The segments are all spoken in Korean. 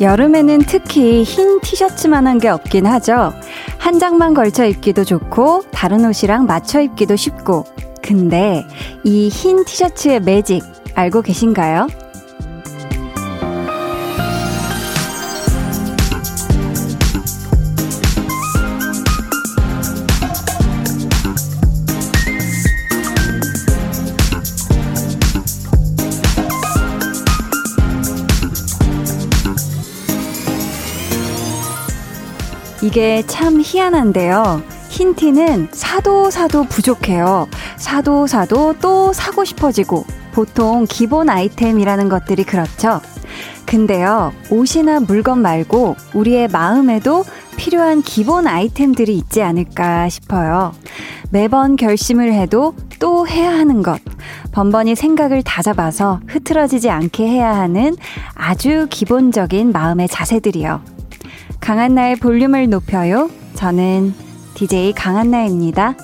여름에는 특히 흰 티셔츠만한 게 없긴 하죠. 한 장만 걸쳐 입기도 좋고 다른 옷이랑 맞춰 입기도 쉽고. 근데 이 흰 티셔츠의 매직 알고 계신가요? 이게 참 희한한데요. 흰 티는 사도 사도 부족해요. 사도 사도 또 사고 싶어지고 보통 기본 아이템이라는 것들이 그렇죠. 근데요, 옷이나 물건 말고 우리의 마음에도 필요한 기본 아이템들이 있지 않을까 싶어요. 매번 결심을 해도 또 해야 하는 것. 번번이 생각을 다잡아서 흐트러지지 않게 해야 하는 아주 기본적인 마음의 자세들이요. 강한나의 볼륨을 높여요. 저는 DJ 강한나입니다.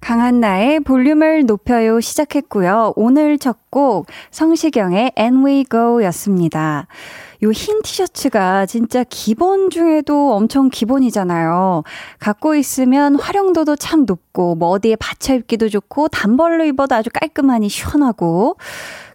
강한나의 볼륨을 높여요 시작했고요. 오늘 첫 곡 성시경의 And We Go 였습니다. 요 흰 티셔츠가 진짜 기본 중에도 엄청 기본이잖아요. 갖고 있으면 활용도도 참 높고, 뭐 어디에 받쳐 입기도 좋고, 단벌로 입어도 아주 깔끔하니 시원하고.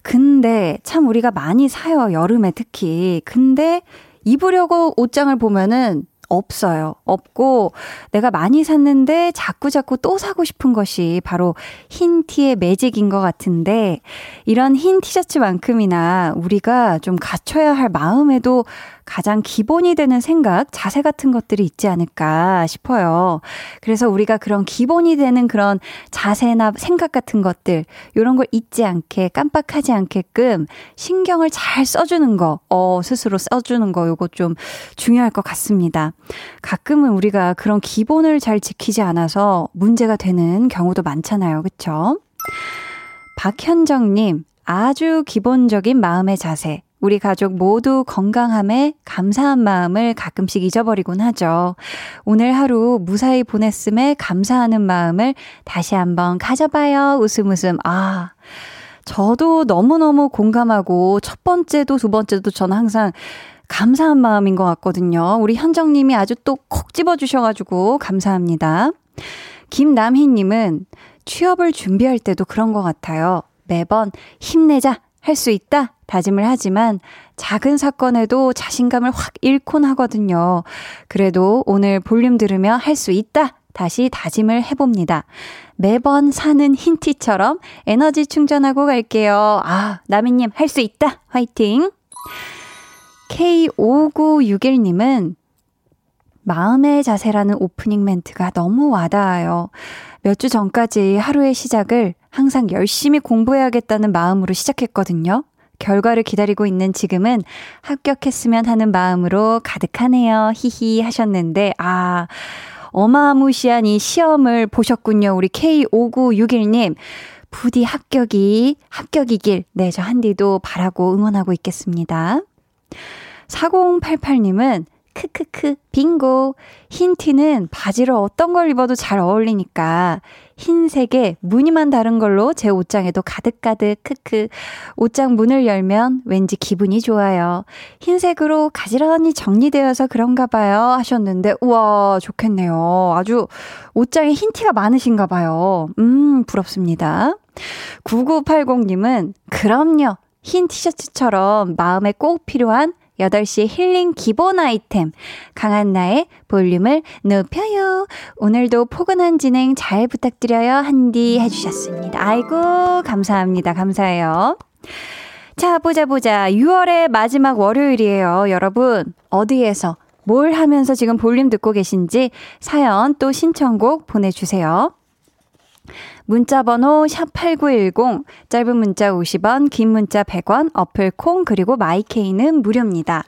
근데 참 우리가 많이 사요. 여름에 특히. 근데 입으려고 옷장을 보면은 없어요. 없고 내가 많이 샀는데 자꾸 자꾸 또 사고 싶은 것이 바로 흰 티의 매직인 것 같은데 이런 흰 티셔츠만큼이나 우리가 좀 갖춰야 할 마음에도 가장 기본이 되는 생각, 자세 같은 것들이 있지 않을까 싶어요. 그래서 우리가 그런 기본이 되는 그런 자세나 생각 같은 것들, 요런 걸 잊지 않게 깜빡하지 않게끔 신경을 잘 써주는 거, 어, 스스로 써주는 거, 요거 좀 중요할 것 같습니다. 가끔은 우리가 그런 기본을 잘 지키지 않아서 문제가 되는 경우도 많잖아요. 그쵸? 박현정님, 아주 기본적인 마음의 자세. 우리 가족 모두 건강함에 감사한 마음을 가끔씩 잊어버리곤 하죠. 오늘 하루 무사히 보냈음에 감사하는 마음을 다시 한번 가져봐요. 웃음 웃음. 아. 저도 너무너무 공감하고 첫 번째도 두 번째도 저는 항상 감사한 마음인 것 같거든요. 우리 현정님이 아주 또 콕 집어주셔가지고 감사합니다. 김남희님은 취업을 준비할 때도 그런 것 같아요. 매번 힘내자, 할 수 있다, 다짐을 하지만 작은 사건에도 자신감을 확 잃곤 하거든요. 그래도 오늘 볼륨 들으며 할 수 있다! 다시 다짐을 해봅니다. 매번 사는 흰티처럼 에너지 충전하고 갈게요. 아, 나미님, 할 수 있다! 화이팅! K5961님은 마음의 자세라는 오프닝 멘트가 너무 와닿아요. 몇 주 전까지 하루의 시작을 항상 열심히 공부해야겠다는 마음으로 시작했거든요. 결과를 기다리고 있는 지금은 합격했으면 하는 마음으로 가득하네요. 히히 하셨는데, 아, 어마무시한 이 시험을 보셨군요. 우리 K5961님. 부디 합격이, 합격이길, 네, 저 한디도 바라고 응원하고 있겠습니다. 4088님은 크크크 빙고 흰 티는 바지를 어떤 걸 입어도 잘 어울리니까 흰색에 무늬만 다른 걸로 제 옷장에도 가득가득 크크 옷장 문을 열면 왠지 기분이 좋아요. 흰색으로 가지런히 정리되어서 그런가 봐요 하셨는데 우와 좋겠네요. 아주 옷장에 흰 티가 많으신가 봐요. 음 부럽습니다. 9980님은 그럼요. 흰 티셔츠처럼 마음에 꼭 필요한 8시 힐링 기본 아이템. 강한 나의 볼륨을 높여요. 오늘도 포근한 진행 잘 부탁드려요. 한디 해주셨습니다. 아이고, 감사합니다. 감사해요. 자, 보자, 보자. 6월의 마지막 월요일이에요. 여러분, 어디에서 뭘 하면서 지금 볼륨 듣고 계신지 사연 또 신청곡 보내주세요. 문자 번호 샵8910, 짧은 문자 50원, 긴 문자 100원, 어플 콩, 그리고 마이케이는 무료입니다.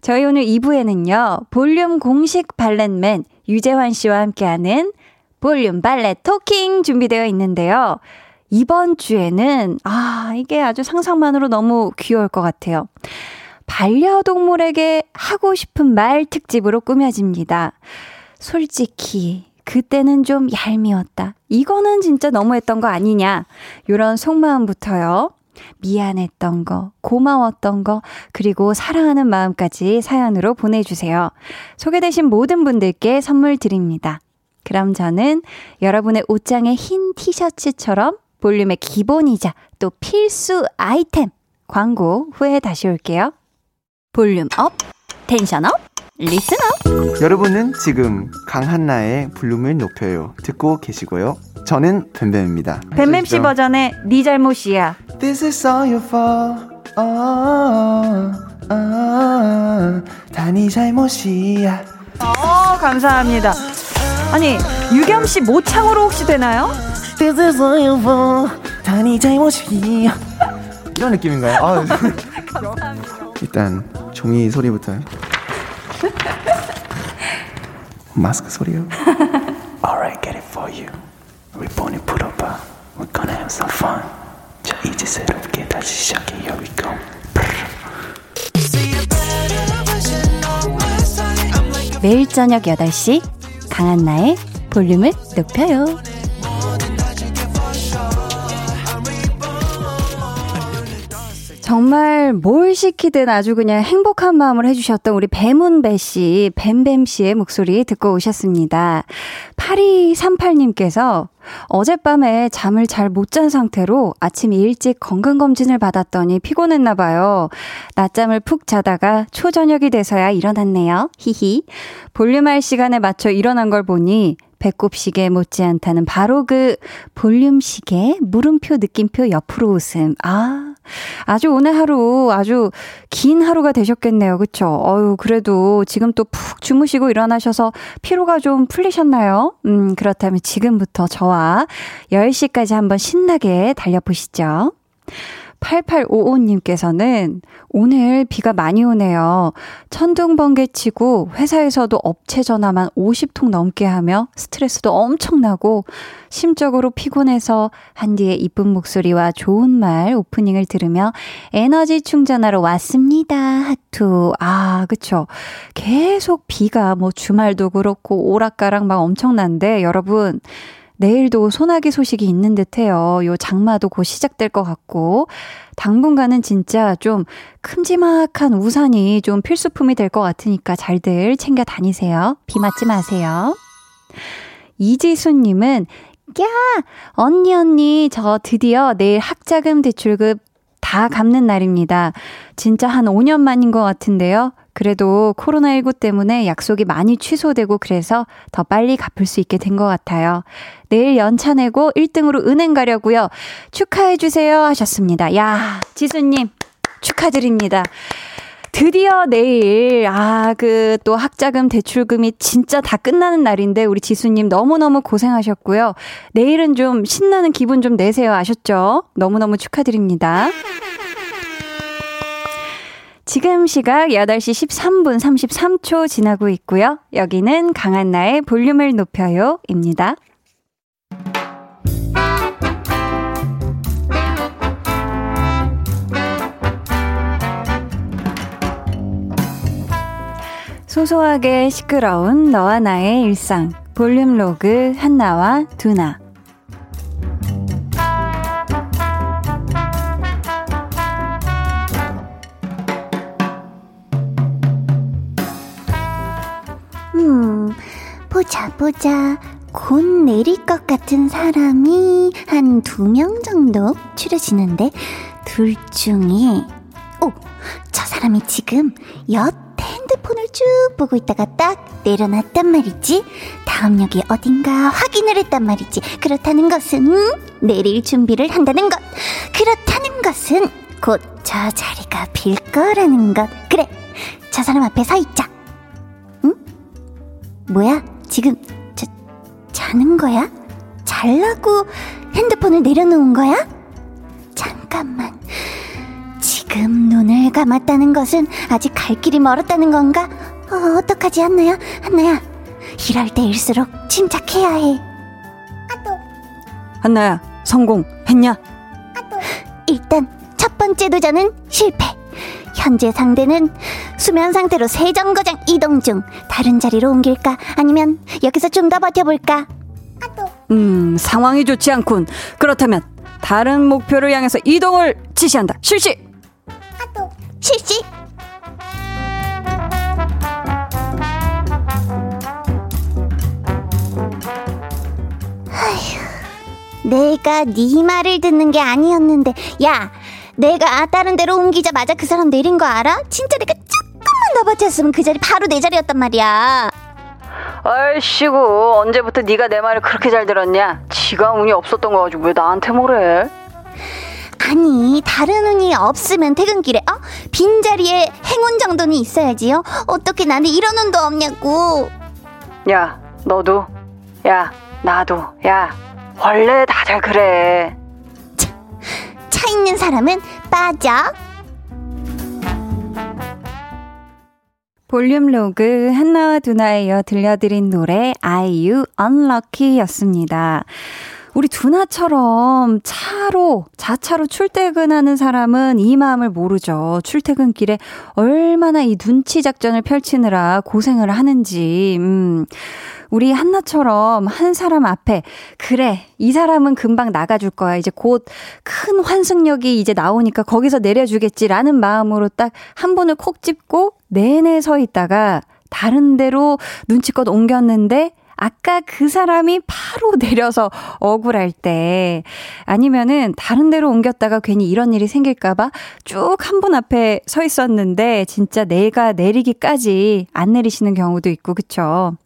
저희 오늘 2부에는요, 볼륨 공식 valet man 유재환 씨와 함께하는 볼륨 valet talking 준비되어 있는데요. 이번 주에는, 아, 이게 아주 상상만으로 너무 귀여울 것 같아요. 반려동물에게 하고 싶은 말 특집으로 꾸며집니다. 솔직히, 그때는 좀 얄미웠다. 이거는 진짜 너무했던 거 아니냐. 요런 속마음부터요. 미안했던 거, 고마웠던 거, 그리고 사랑하는 마음까지 사연으로 보내주세요. 소개되신 모든 분들께 선물 드립니다. 그럼 저는 여러분의 옷장의 흰 티셔츠처럼 볼륨의 기본이자 또 필수 아이템 광고 후에 다시 올게요. Volume up, tension up, up. 여러분은 지금 강한나의 볼륨을 높여요 듣고 계시고요. 저는 뱀뱀입니다. 뱀뱀 씨 버전의 네 잘못이야. This is all your fault. 어, 어, 어, 다네 잘못이야. 어, 감사합니다. 아니, 유겸 씨 모창으로 혹시 되나요? This is all your fault. 다네 잘못이야. 이런 느낌인가요? 아, 감사합니다. 일단 종이 소리부터. 마스크 소리요. Alright, get it for you. 우리 본이 풀어봐. We're gonna have some fun. 자, 이제 새롭게 다시 시작해. Here we go. 매일 저녁 8시 강한나의 볼륨을 높여요. 정말 뭘 시키든 아주 그냥 행복한 마음을 해주셨던 우리 뱀운배 씨, 뱀뱀 씨의 목소리 듣고 오셨습니다. 8238님께서 어젯밤에 잠을 잘 못 잔 상태로 아침 일찍 건강검진을 받았더니 피곤했나봐요. 낮잠을 푹 자다가 초저녁이 돼서야 일어났네요. 히히. 볼륨할 시간에 맞춰 일어난 걸 보니 배꼽 시계 못지않다는 바로 그 볼륨 시계 물음표 느낌표 옆으로 웃음. 아, 아주 오늘 하루 아주 긴 하루가 되셨겠네요. 그쵸? 어유 그래도 지금 또 푹 주무시고 일어나셔서 피로가 좀 풀리셨나요? 음, 그렇다면 지금부터 저와 10시까지 한번 신나게 달려보시죠. 8855님께서는 오늘 비가 많이 오네요. 천둥 번개 치고 회사에서도 업체 전화만 50통 넘게 하며 스트레스도 엄청나고 심적으로 피곤해서 한디의 이쁜 목소리와 좋은 말 오프닝을 들으며 에너지 충전하러 왔습니다. 하투. 아, 그쵸. 계속 비가 뭐 주말도 그렇고 오락가락 막 엄청난데 여러분 내일도 소나기 소식이 있는 듯 해요. 요 장마도 곧 시작될 것 같고, 당분간은 진짜 좀 큼지막한 우산이 좀 필수품이 될 것 같으니까 잘들 챙겨 다니세요. 비 맞지 마세요. 이지수님은, 야! 언니, 언니, 저 드디어 내일 학자금 대출급 다 갚는 날입니다. 진짜 한 5년 만인 것 같은데요. 그래도 코로나19 때문에 약속이 많이 취소되고 그래서 더 빨리 갚을 수 있게 된 것 같아요. 내일 연차 내고 1등으로 은행 가려고요. 축하해주세요 하셨습니다. 야, 지수님, 축하드립니다. 드디어 내일, 아, 그, 또 학자금 대출금이 진짜 다 끝나는 날인데, 우리 지수님 너무너무 고생하셨고요. 내일은 좀 신나는 기분 좀 내세요. 아셨죠? 너무너무 축하드립니다. 지금 시각 8시 13분 33초 지나고 있고요. 여기는 강한나의 볼륨을 높여요. 입니다. 소소하게 시끄러운 너와 나의 일상. 볼륨 로그 한나와 두나. 보자, 보자. 곧 내릴 것 같은 사람이 한 두 명 정도 추려지는데, 둘 중에, 오, 저 사람이 지금 엿 핸드폰을 쭉 보고 있다가 딱 내려놨단 말이지. 다음 역이 어딘가 확인을 했단 말이지. 그렇다는 것은, 내릴 준비를 한다는 것. 그렇다는 것은, 곧 저 자리가 빌 거라는 것. 그래, 저 사람 앞에 서 있자. 뭐야? 지금 자, 자는 거야? 잘라고 핸드폰을 내려놓은 거야? 잠깐만. 지금 눈을 감았다는 것은 아직 갈 길이 멀었다는 건가? 어, 어떡하지, 한나야? 한나야. 이럴 때일수록 침착해야 해. 아또. 한나야, 성공했냐? 아또. 일단 첫 번째 도전은 실패. 현재 상대는 수면 상태로 새 정거장 이동 중. 다른 자리로 옮길까? 아니면 여기서 좀 더 버텨볼까? 음, 상황이 좋지 않군. 그렇다면 다른 목표를 향해서 이동을 지시한다. 실시. 실시. 내가 네 말을 듣는 게 아니었는데, 야, 내가 다른 데로 옮기자마자 그 사람 내린 거 알아? 진짜 내가 조금만 더 버텼으면 그 자리 바로 내 자리였단 말이야. 아이씨고 언제부터 네가 내 말을 그렇게 잘 들었냐? 지가 운이 없었던 거 가지고 왜 나한테 뭐래? 아니 다른 운이 없으면 퇴근길에 어? 빈자리에 행운 정도는 있어야지요 어떻게 나는 이런 운도 없냐고 야 너도 야 나도 야 원래 다들 그래 차 있는 사람은 빠져 볼륨 로그 한나와 두나에 이어 들려드린 노래 아이유 언럭키였습니다. 우리 두나처럼 차로, 자차로 출퇴근하는 사람은 이 마음을 모르죠. 출퇴근길에 얼마나 이 눈치 작전을 펼치느라 고생을 하는지, 음. 우리 한나처럼 한 사람 앞에, 그래, 이 사람은 금방 나가줄 거야. 이제 곧 큰 환승역이 이제 나오니까 거기서 내려주겠지라는 마음으로 딱한 번을 콕 집고 내내 서 있다가 다른 데로 눈치껏 옮겼는데 아까 그 사람이 바로 내려서 억울할 때 아니면은 다른 데로 옮겼다가 괜히 이런 일이 생길까봐 쭉 한 분 앞에 서 있었는데 진짜 내가 내리기까지 안 내리시는 경우도 있고 그쵸?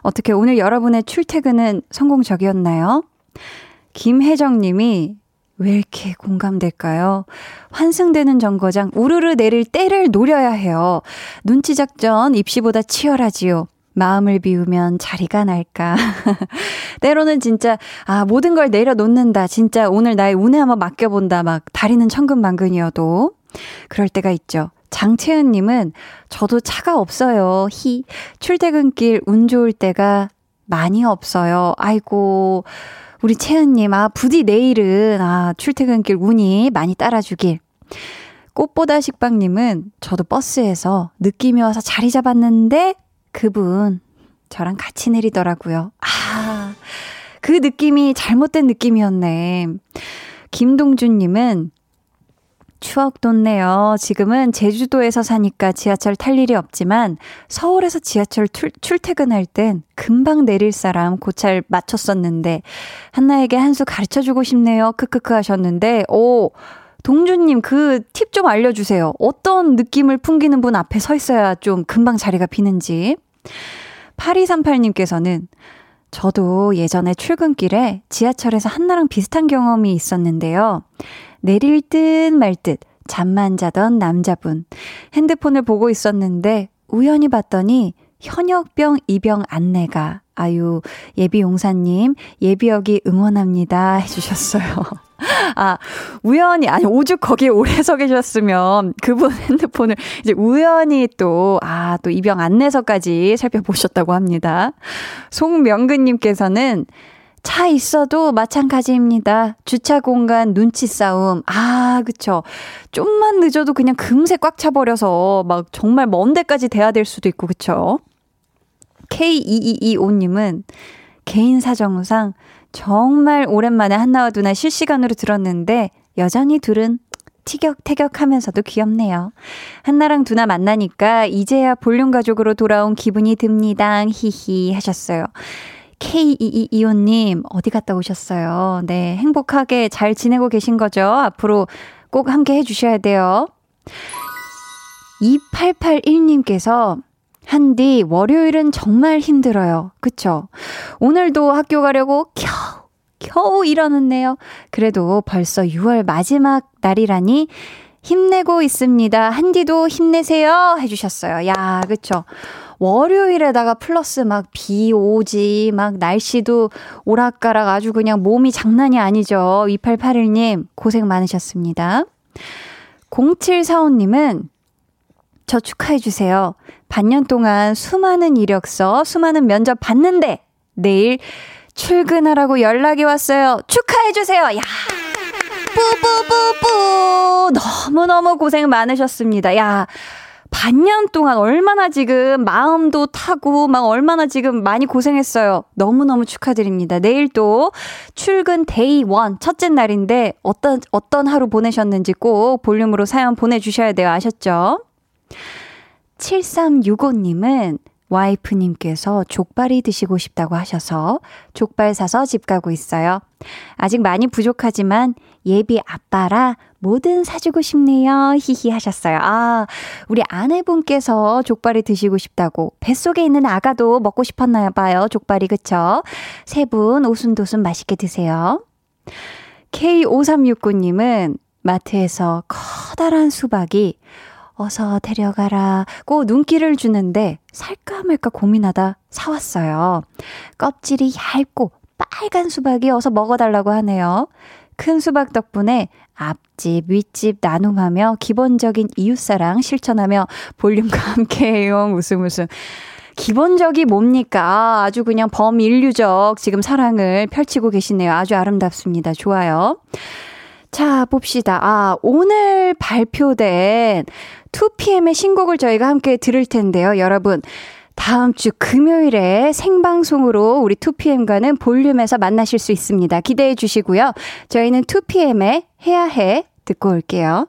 어떻게 오늘 여러분의 출퇴근은 성공적이었나요? 김혜정 님이 왜 이렇게 공감될까요? 환승되는 정거장 우르르 내릴 때를 노려야 해요. 눈치 작전 입시보다 치열하지요. 마음을 비우면 자리가 날까. 때로는 진짜, 아, 모든 걸 내려놓는다. 진짜 오늘 나의 운에 한번 맡겨본다. 막 다리는 천근만근이어도. 그럴 때가 있죠. 장채은님은 저도 차가 없어요. 히. 출퇴근길 운 좋을 때가 많이 없어요. 아이고. 우리 채은님, 아, 부디 내일은, 아, 출퇴근길 운이 많이 따라주길. 꽃보다 식빵님은 저도 버스에서 느낌이 와서 자리 잡았는데 그분 저랑 같이 내리더라고요. 아, 그 느낌이 잘못된 느낌이었네. 김동준님은 추억 돋네요. 지금은 제주도에서 사니까 지하철 탈 일이 없지만 서울에서 지하철 출, 출퇴근할 땐 금방 내릴 사람 고찰 맞췄었는데 한나에게 한 수 가르쳐 주고 싶네요. 크크크 하셨는데 오 동준님 그 팁 좀 알려주세요. 어떤 느낌을 풍기는 분 앞에 서 있어야 좀 금방 자리가 비는지. 8238님께서는 저도 예전에 출근길에 지하철에서 한나랑 비슷한 경험이 있었는데요. 내릴 듯 말 듯 잠만 자던 남자분. 핸드폰을 보고 있었는데 우연히 봤더니 현역병 입영 안내가 아유 예비 용사님 예비역이 응원합니다 해주셨어요. 아, 우연히, 아니, 오죽 거기에 오래 서 계셨으면 그분 핸드폰을 이제 우연히 또, 아, 또 입영 안내서까지 살펴보셨다고 합니다. 송명근님께서는 차 있어도 마찬가지입니다. 주차 공간 눈치 싸움. 아, 그쵸. 좀만 늦어도 그냥 금세 꽉 차버려서 막 정말 먼 데까지 대야 될 수도 있고, 그쵸. K2225님은 개인 사정상 정말 오랜만에 한나와 누나 실시간으로 들었는데 여전히 둘은 티격태격 하면서도 귀엽네요. 한나랑 두나 만나니까 이제야 볼륨 가족으로 돌아온 기분이 듭니다. 히히 하셨어요. K2225님, 어디 갔다 오셨어요? 네, 행복하게 잘 지내고 계신 거죠? 앞으로 꼭 함께 해주셔야 돼요. 2881님께서 한디, 월요일은 정말 힘들어요. 그쵸? 오늘도 학교 가려고 겨우, 겨우 일어났네요. 그래도 벌써 6월 마지막 날이라니 힘내고 있습니다. 한디도 힘내세요. 해주셨어요. 야, 그쵸? 월요일에다가 플러스 막 비 오지, 막 날씨도 오락가락 아주 그냥 몸이 장난이 아니죠. 2881님, 고생 많으셨습니다. 0745님은 저 축하해주세요. 반년 동안 수많은 이력서, 수많은 면접 봤는데, 내일 출근하라고 연락이 왔어요. 축하해주세요. 야 뿌뿌뿌뿌 너무너무 고생 많으셨습니다. 야, 반년 동안 얼마나 지금 마음도 타고 막 얼마나 지금 많이 고생했어요. 너무너무 축하드립니다. 내일 또 출근 day one 첫째 날인데 어떤 어떤 하루 보내셨는지 꼭 볼륨으로 사연 보내 주셔야 돼요. 아셨죠? 7365님은 와이프님께서 족발이 드시고 싶다고 하셔서 족발 사서 집 가고 있어요. 아직 많이 부족하지만 예비 아빠라 뭐든 사주고 싶네요. 히히 하셨어요. 아, 우리 아내분께서 족발이 드시고 싶다고 뱃속에 있는 아가도 먹고 싶었나 봐요. 족발이 그쵸? 세 분 오순도순 맛있게 드세요. K5369님은 마트에서 커다란 수박이 어서 데려가라고 눈길을 주는데 살까 말까 고민하다 사왔어요. 껍질이 얇고 빨간 수박이 어서 먹어달라고 하네요. 큰 수박 덕분에 앞집, 윗집 나눔하며 기본적인 이웃사랑 실천하며 볼륨과 함께해요. 웃음 웃음. 기본적이 뭡니까? 아주 그냥 범인류적 지금 사랑을 펼치고 계시네요. 아주 아름답습니다. 좋아요. 자, 봅시다. 아, 오늘 발표된 2PM의 신곡을 저희가 함께 들을 텐데요. 여러분. 다음 주 금요일에 생방송으로 우리 2PM과는 볼륨에서 만나실 수 있습니다. 기대해 주시고요. 저희는 2PM의 해야 해 듣고 올게요.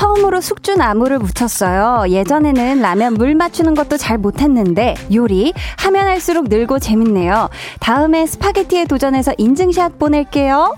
처음으로 숙주나물을 묻혔어요. 예전에는 라면 물 맞추는 것도 잘 못했는데 요리 하면 할수록 늘고 재밌네요. 다음에 스파게티에 도전해서 인증샷 보낼게요.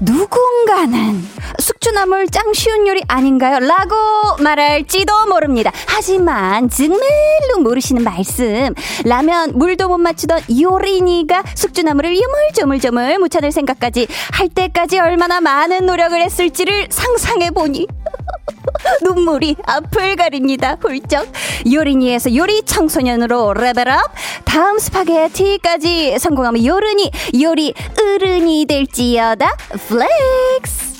누군가는 숙주나물 짱 쉬운 요리 아닌가요? 라고 말할지도 모릅니다. 하지만 정말로 모르시는 말씀. 라면 물도 못 맞추던 요리니가 숙주나물을 유물조물조물 묻혀낼 생각까지 할 때까지 얼마나 많은 노력을 했을지를 상상해 보니 눈물이 앞을 가립니다. 훌쩍. 요리니에서 요리 청소년으로 level up. 다음 스파게티까지 성공하면 요른이, 요리 어른이 될지어다. Flex.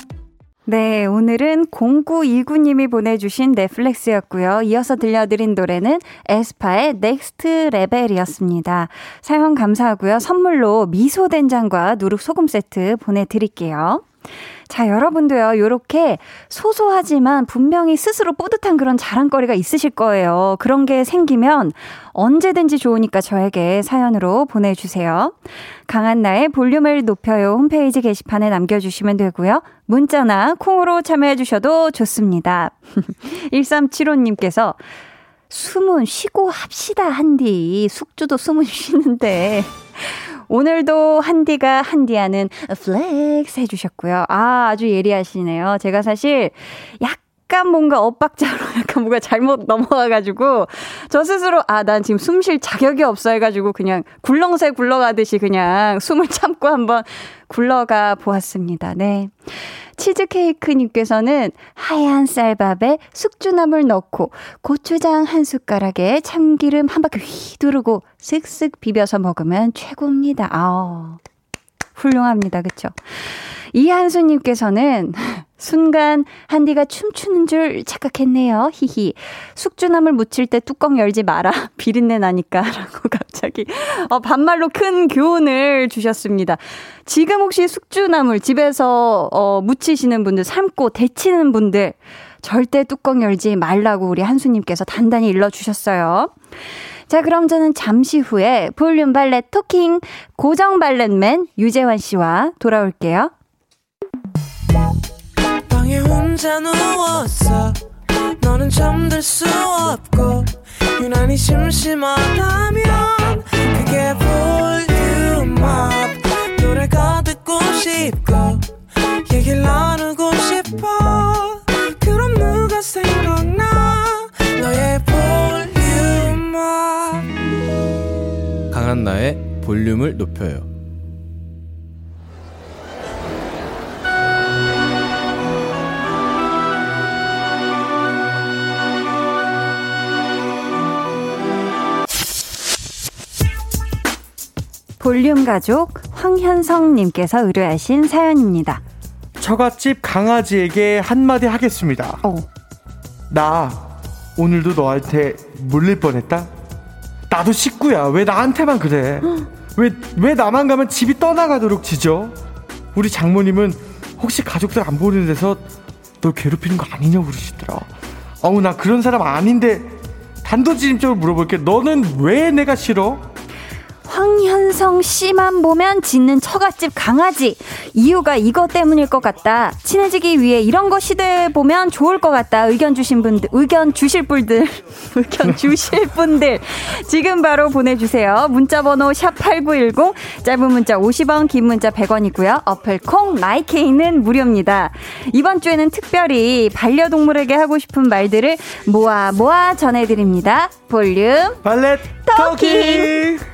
네, 오늘은 0929님이 보내주신 네, flex였고요. 이어서 들려드린 노래는 에스파의 Next Level이었습니다. 사연 감사하고요. 선물로 미소된장과 누룩소금 세트 보내드릴게요. 자, 여러분도요, 요렇게 소소하지만 분명히 스스로 뿌듯한 그런 자랑거리가 있으실 거예요. 그런 게 생기면 언제든지 좋으니까 저에게 사연으로 보내주세요. 강한 나의 볼륨을 높여요 홈페이지 게시판에 남겨주시면 되고요. 문자나 콩으로 참여해주셔도 좋습니다. 1375님께서 숨은 쉬고 합시다, 한디. 숙주도 숨은 쉬는데. 오늘도 한디가 한디하는 flex 해주셨고요. 아, 아주 예리하시네요. 제가 사실 약간 뭔가 엇박자로 약간 뭐가 잘못 넘어와가지고 저 스스로 아, 난 지금 숨 쉴 자격이 없어 해가지고 그냥 굴렁쇠 굴러가듯이 그냥 숨을 참고 한번 굴러가 보았습니다. 네. 치즈케이크님께서는 하얀 쌀밥에 숙주나물 넣고 고추장 한 숟가락에 참기름 한 바퀴 휘 두르고 쓱쓱 비벼서 먹으면 최고입니다. 아, 훌륭합니다. 그쵸? 이한수님께서는 순간 한디가 춤추는 줄 착각했네요. 히히. 숙주나물 묻힐 때 뚜껑 열지 마라. 비린내 나니까. 라고 갑자기 어, 반말로 큰 교훈을 주셨습니다. 지금 혹시 숙주나물 집에서 어, 묻히시는 분들, 삶고 데치는 분들 절대 뚜껑 열지 말라고 우리 한수님께서 단단히 일러주셨어요. 자, 그럼 저는 잠시 후에 볼륨 발렛 토킹 고정 발렛맨 유재환 씨와 돌아올게요. 유난히 심심하다면 그게 볼 가족 황현성님께서 의뢰하신 사연입니다. 처갓집 강아지에게 한마디 하겠습니다. 어. 나 오늘도 너한테 물릴 뻔했다. 나도 식구야. 왜 나한테만 그래? 왜, 왜 나만 가면 집이 떠나가도록 지죠? 우리 장모님은 혹시 가족들 안 보는 데서 너 괴롭히는 거 아니냐고 그러시더라. 어우, 나 그런 사람 아닌데 단도직입적으로 물어볼게. 너는 왜 내가 싫어? 황현성 씨만 보면 짖는 처갓집 강아지. 이유가 이것 때문일 것 같다. 친해지기 위해 이런 거 시대 보면 좋을 것 같다. 의견 주신 분들, 의견 주실 분들, 의견 주실 분들. 지금 바로 보내주세요. 문자번호 샵8910, 짧은 문자 50원, 긴 문자 100원이고요. 어플 콩, 마이케이는 무료입니다. 이번 주에는 특별히 반려동물에게 하고 싶은 말들을 모아 모아 전해드립니다. 볼륨. 발렛 토킹. 토킹!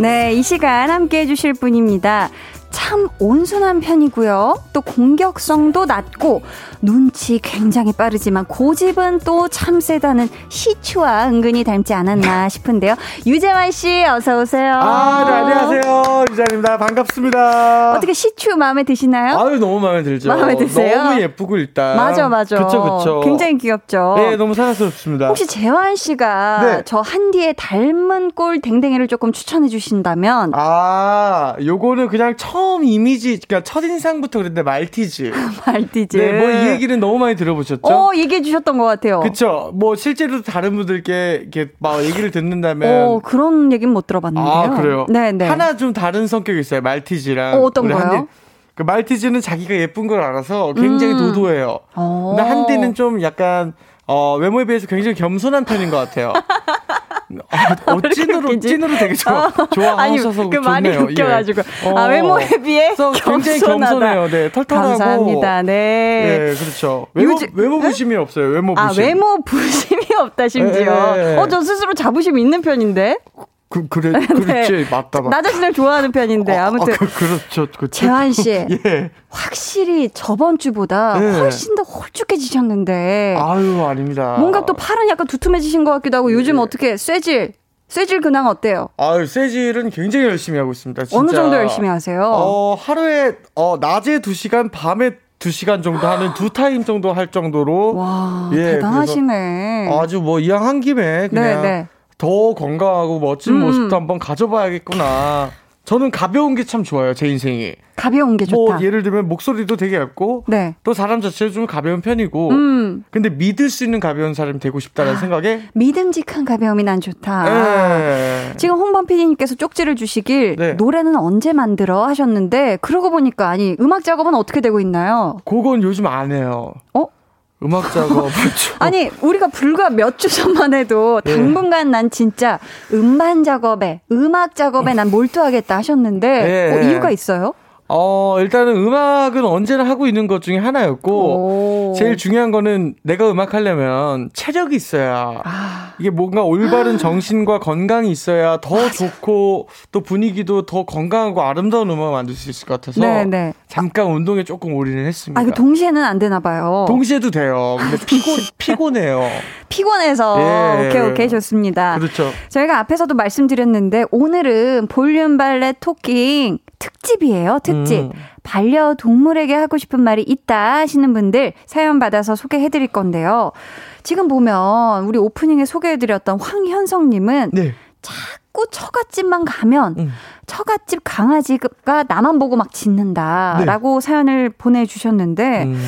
네, 이 시간 함께 해주실 분입니다. 참 온순한 편이고요. 또 공격성도 낮고 눈치 굉장히 빠르지만 고집은 또 참 세다는 시추와 은근히 닮지 않았나 싶은데요. 유재환 씨 어서 오세요. 아, 네, 안녕하세요. 유자입니다. 반갑습니다. 어떻게 시추 마음에 드시나요? 아유, 너무 마음에 들죠. 마음에 드세요? 너무 예쁘고 일단. 맞아, 맞아. 그쵸, 그쵸. 굉장히 귀엽죠. 네, 너무 사랑스럽습니다. 혹시 재환 씨가 네. 저 한디의 닮은 꼴 댕댕이를 조금 추천해 주신다면 아, 요거는 그냥 처음 이미지, 그러니까 첫인상부터 그랬는데 말티즈. 말티즈. 네, 뭐이 얘기는 너무 많이 들어보셨죠? 어, 얘기해 주셨던 것 같아요. 그쵸. 뭐 실제로 다른 분들께 이렇게 막 얘기를 듣는다면. 어, 그런 얘기는 못 들어봤는데요. 아, 그래요? 네, 네. 하나 좀 다른 성격이 있어요. 말티즈랑. 어, 어떤 거요? 한디. 그 말티즈는 자기가 예쁜 걸 알아서 굉장히 음. 도도해요. 어. 근데 한디는 좀 약간 어, 외모에 비해서 굉장히 겸손한 편인 것 같아요. 아, 어, 찐으로? 찐으로 되게 좋아, 아니, 좋아하셔서 그 말이 좋네요. 웃겨가지고. 예. 아, 외모에 비해 그래서 굉장히. 겸손해요. 네, 털털하고. 감사합니다. 네. 네, 그렇죠. 외모, 요즘- 외모 부심이 없어요. 외모 아, 부심. 외모 부심이 없다, 심지어. 예, 예, 예. 어, 저 스스로 자부심 있는 편인데? 그, 그래, 그렇지. 맞다, 맞다. 나 자신을 좋아하는 편인데, 아, 아무튼. 아, 그, 그렇죠. 그렇죠. 재환 씨. 예. 확실히 저번 주보다 네. 훨씬 더 홀쭉해지셨는데. 아유, 아닙니다. 뭔가 또 팔은 약간 두툼해지신 것 같기도 하고, 요즘 어떻게, 쇠질, 쇠질 근황 어때요? 아유, 세질은 굉장히 열심히 하고 있습니다. 진짜. 어느 정도 열심히 하세요? 어, 하루에, 어, 낮에 2시간, 밤에 2시간 정도 하는 두 타임 정도 할 정도로. 와, 예, 대단하시네. 아주 뭐 이왕 한 김에 그냥 네, 네. 더 건강하고 멋진 음. 모습도 한번 가져봐야겠구나. 저는 가벼운 게 참 좋아요, 제 인생이. 가벼운 게 좋다. 뭐 예를 들면 목소리도 되게 얇고 네. 또 사람 자체도 좀 가벼운 편이고 음, 근데 믿을 수 있는 가벼운 사람이 되고 싶다는 생각에 믿음직한 가벼움이 난 좋다. 예. 지금 홍범 PD님께서 쪽지를 주시길 네. 노래는 언제 만들어 하셨는데 그러고 보니까 아니 음악 작업은 어떻게 되고 있나요? 그건 요즘 안 해요. 어? 음악 작업 좀- 아니 우리가 불과 몇 주 전만 해도 예. 당분간 난 진짜 음반 작업에 음악 작업에 난 몰두하겠다 하셨는데 예. 어, 이유가 있어요? 어, 일단은 음악은 언제나 하고 있는 것 중에 하나였고, 오. 제일 중요한 거는 내가 음악 하려면 체력이 있어야, 아, 이게 뭔가 올바른 정신과 건강이 있어야 더 좋고, 또 분위기도 더 건강하고 아름다운 음악을 만들 수 있을 것 같아서, 네네. 잠깐 운동에 조금 올인을 했습니다. 아 이거 동시에는 안 되나 봐요. 동시에도 돼요. 근데 피곤, 피곤해요. 피곤해서 예. 오케이 오케이 좋습니다. 그렇죠. 저희가 앞에서도 말씀드렸는데 오늘은 볼륨 발레 토킹 특집이에요. 특집. 음. 반려동물에게 하고 싶은 말이 있다 하시는 분들 사연 받아서 소개해 드릴 건데요. 지금 보면 우리 오프닝에 소개해 드렸던 황현성 님은 네. 자꾸 처갓집만 가면 음. 처갓집 강아지가 나만 보고 막 짖는다라고 사연을 보내주셨는데 음.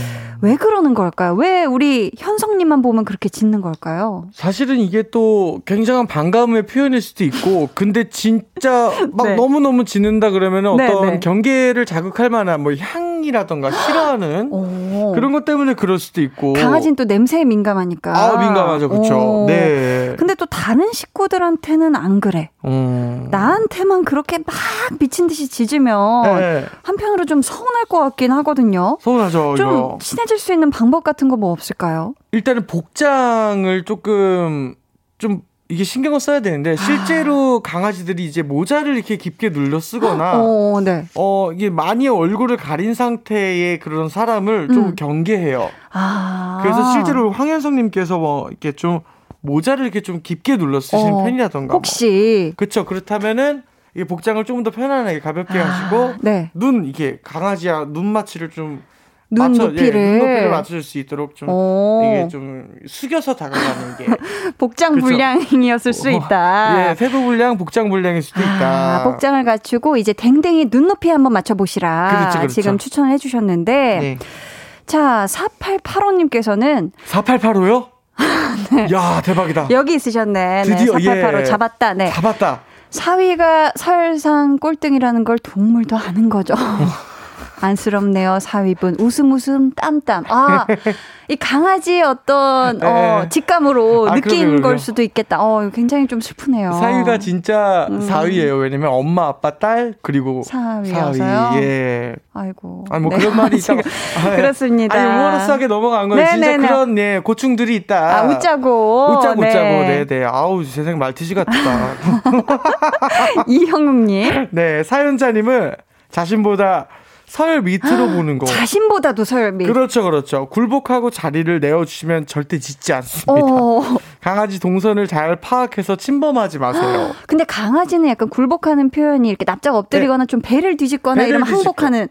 왜 그러는 걸까요? 왜 우리 현성님만 보면 그렇게 짖는 걸까요? 사실은 이게 또 굉장한 반감의 표현일 수도 있고, 근데 진짜 막 네. 너무너무 짖는다 그러면 어떤 네, 네. 경계를 자극할 만한 뭐 향이라던가 싫어하는 오. 그런 것 때문에 그럴 수도 있고. 강아지는 또 냄새에 민감하니까. 아, 민감하죠. 오. 네. 근데 또 다른 식구들한테는 안 그래. 음. 나한테만 그렇게 막 미친 듯이 짖으면 네. 한편으로 좀 서운할 것 같긴 하거든요. 서운하죠, 좀 이거. 친해질 수 있는 방법 같은 거 뭐 없을까요? 일단은 복장을 조금 좀 이게 신경을 써야 되는데 실제로 강아지들이 이제 모자를 이렇게 깊게 눌러 쓰거나 어, 어, 네. 이게 많이 얼굴을 가린 상태의 그런 사람을 좀 음. 경계해요. 아. 그래서 실제로 황현성님께서 뭐 이렇게 좀 모자를 이렇게 좀 깊게 눌러 쓰시는 어, 편이라던가. 혹시 그렇죠. 그렇다면은 이게 복장을 조금 더 편안하게 가볍게 아, 하시고 네. 눈 이게 강아지야 눈 마취를 좀 눈 맞춰, 높이를. 예, 눈 높이를 맞출 수 있도록 좀 오. 이게 좀 숙여서 다가가는 게 복장 그쵸. 불량이었을 수 있다. 예, 세부 불량, 복장 불량일 수도 있다. 아, 복장을 갖추고 이제 댕댕이 눈높이 한번 맞춰 보시라. 그렇죠, 그렇죠. 지금 추천을 해 주셨는데. 네. 자, 4885님께서는 4885요? 야, 대박이다. 여기 있으셨네. 드디어, 네, 4885 예. 잡았다. 네. 잡았다. 사위가 설상 꼴등이라는 걸 동물도 아는 거죠. 안쓰럽네요, 사위분. 웃음 웃음 땀땀. 아, 이 강아지의 어떤 네. 어, 직감으로 아, 느낀 그럼요, 걸 그럼요. 수도 있겠다. 어, 굉장히 좀 슬프네요. 사위가 진짜 음. 사위예요. 왜냐면 엄마, 아빠, 딸 그리고 사위여서요? 사위. 예. 아이고. 아니 뭐 네. 그런 말이 있다고. 아, 예. 그렇습니다. 아니 우월하게 넘어간 거예요. 진짜 네네네. 그런 예 고충들이 있다. 아, 웃자고. 웃자고 네. 웃자고. 네, 네. 아우 세상 말티즈 같다. 이형욱님. 네, 사연자님은 자신보다 설 밑으로 보는 거. 자신보다도 설미. 그렇죠, 그렇죠. 굴복하고 자리를 내어주시면 절대 짖지 않습니다. 어. 강아지 동선을 잘 파악해서 침범하지 마세요. 근데 강아지는 약간 굴복하는 표현이 이렇게 납작 엎드리거나 좀 배를 뒤집거나 네. 뒤집고. 항복하는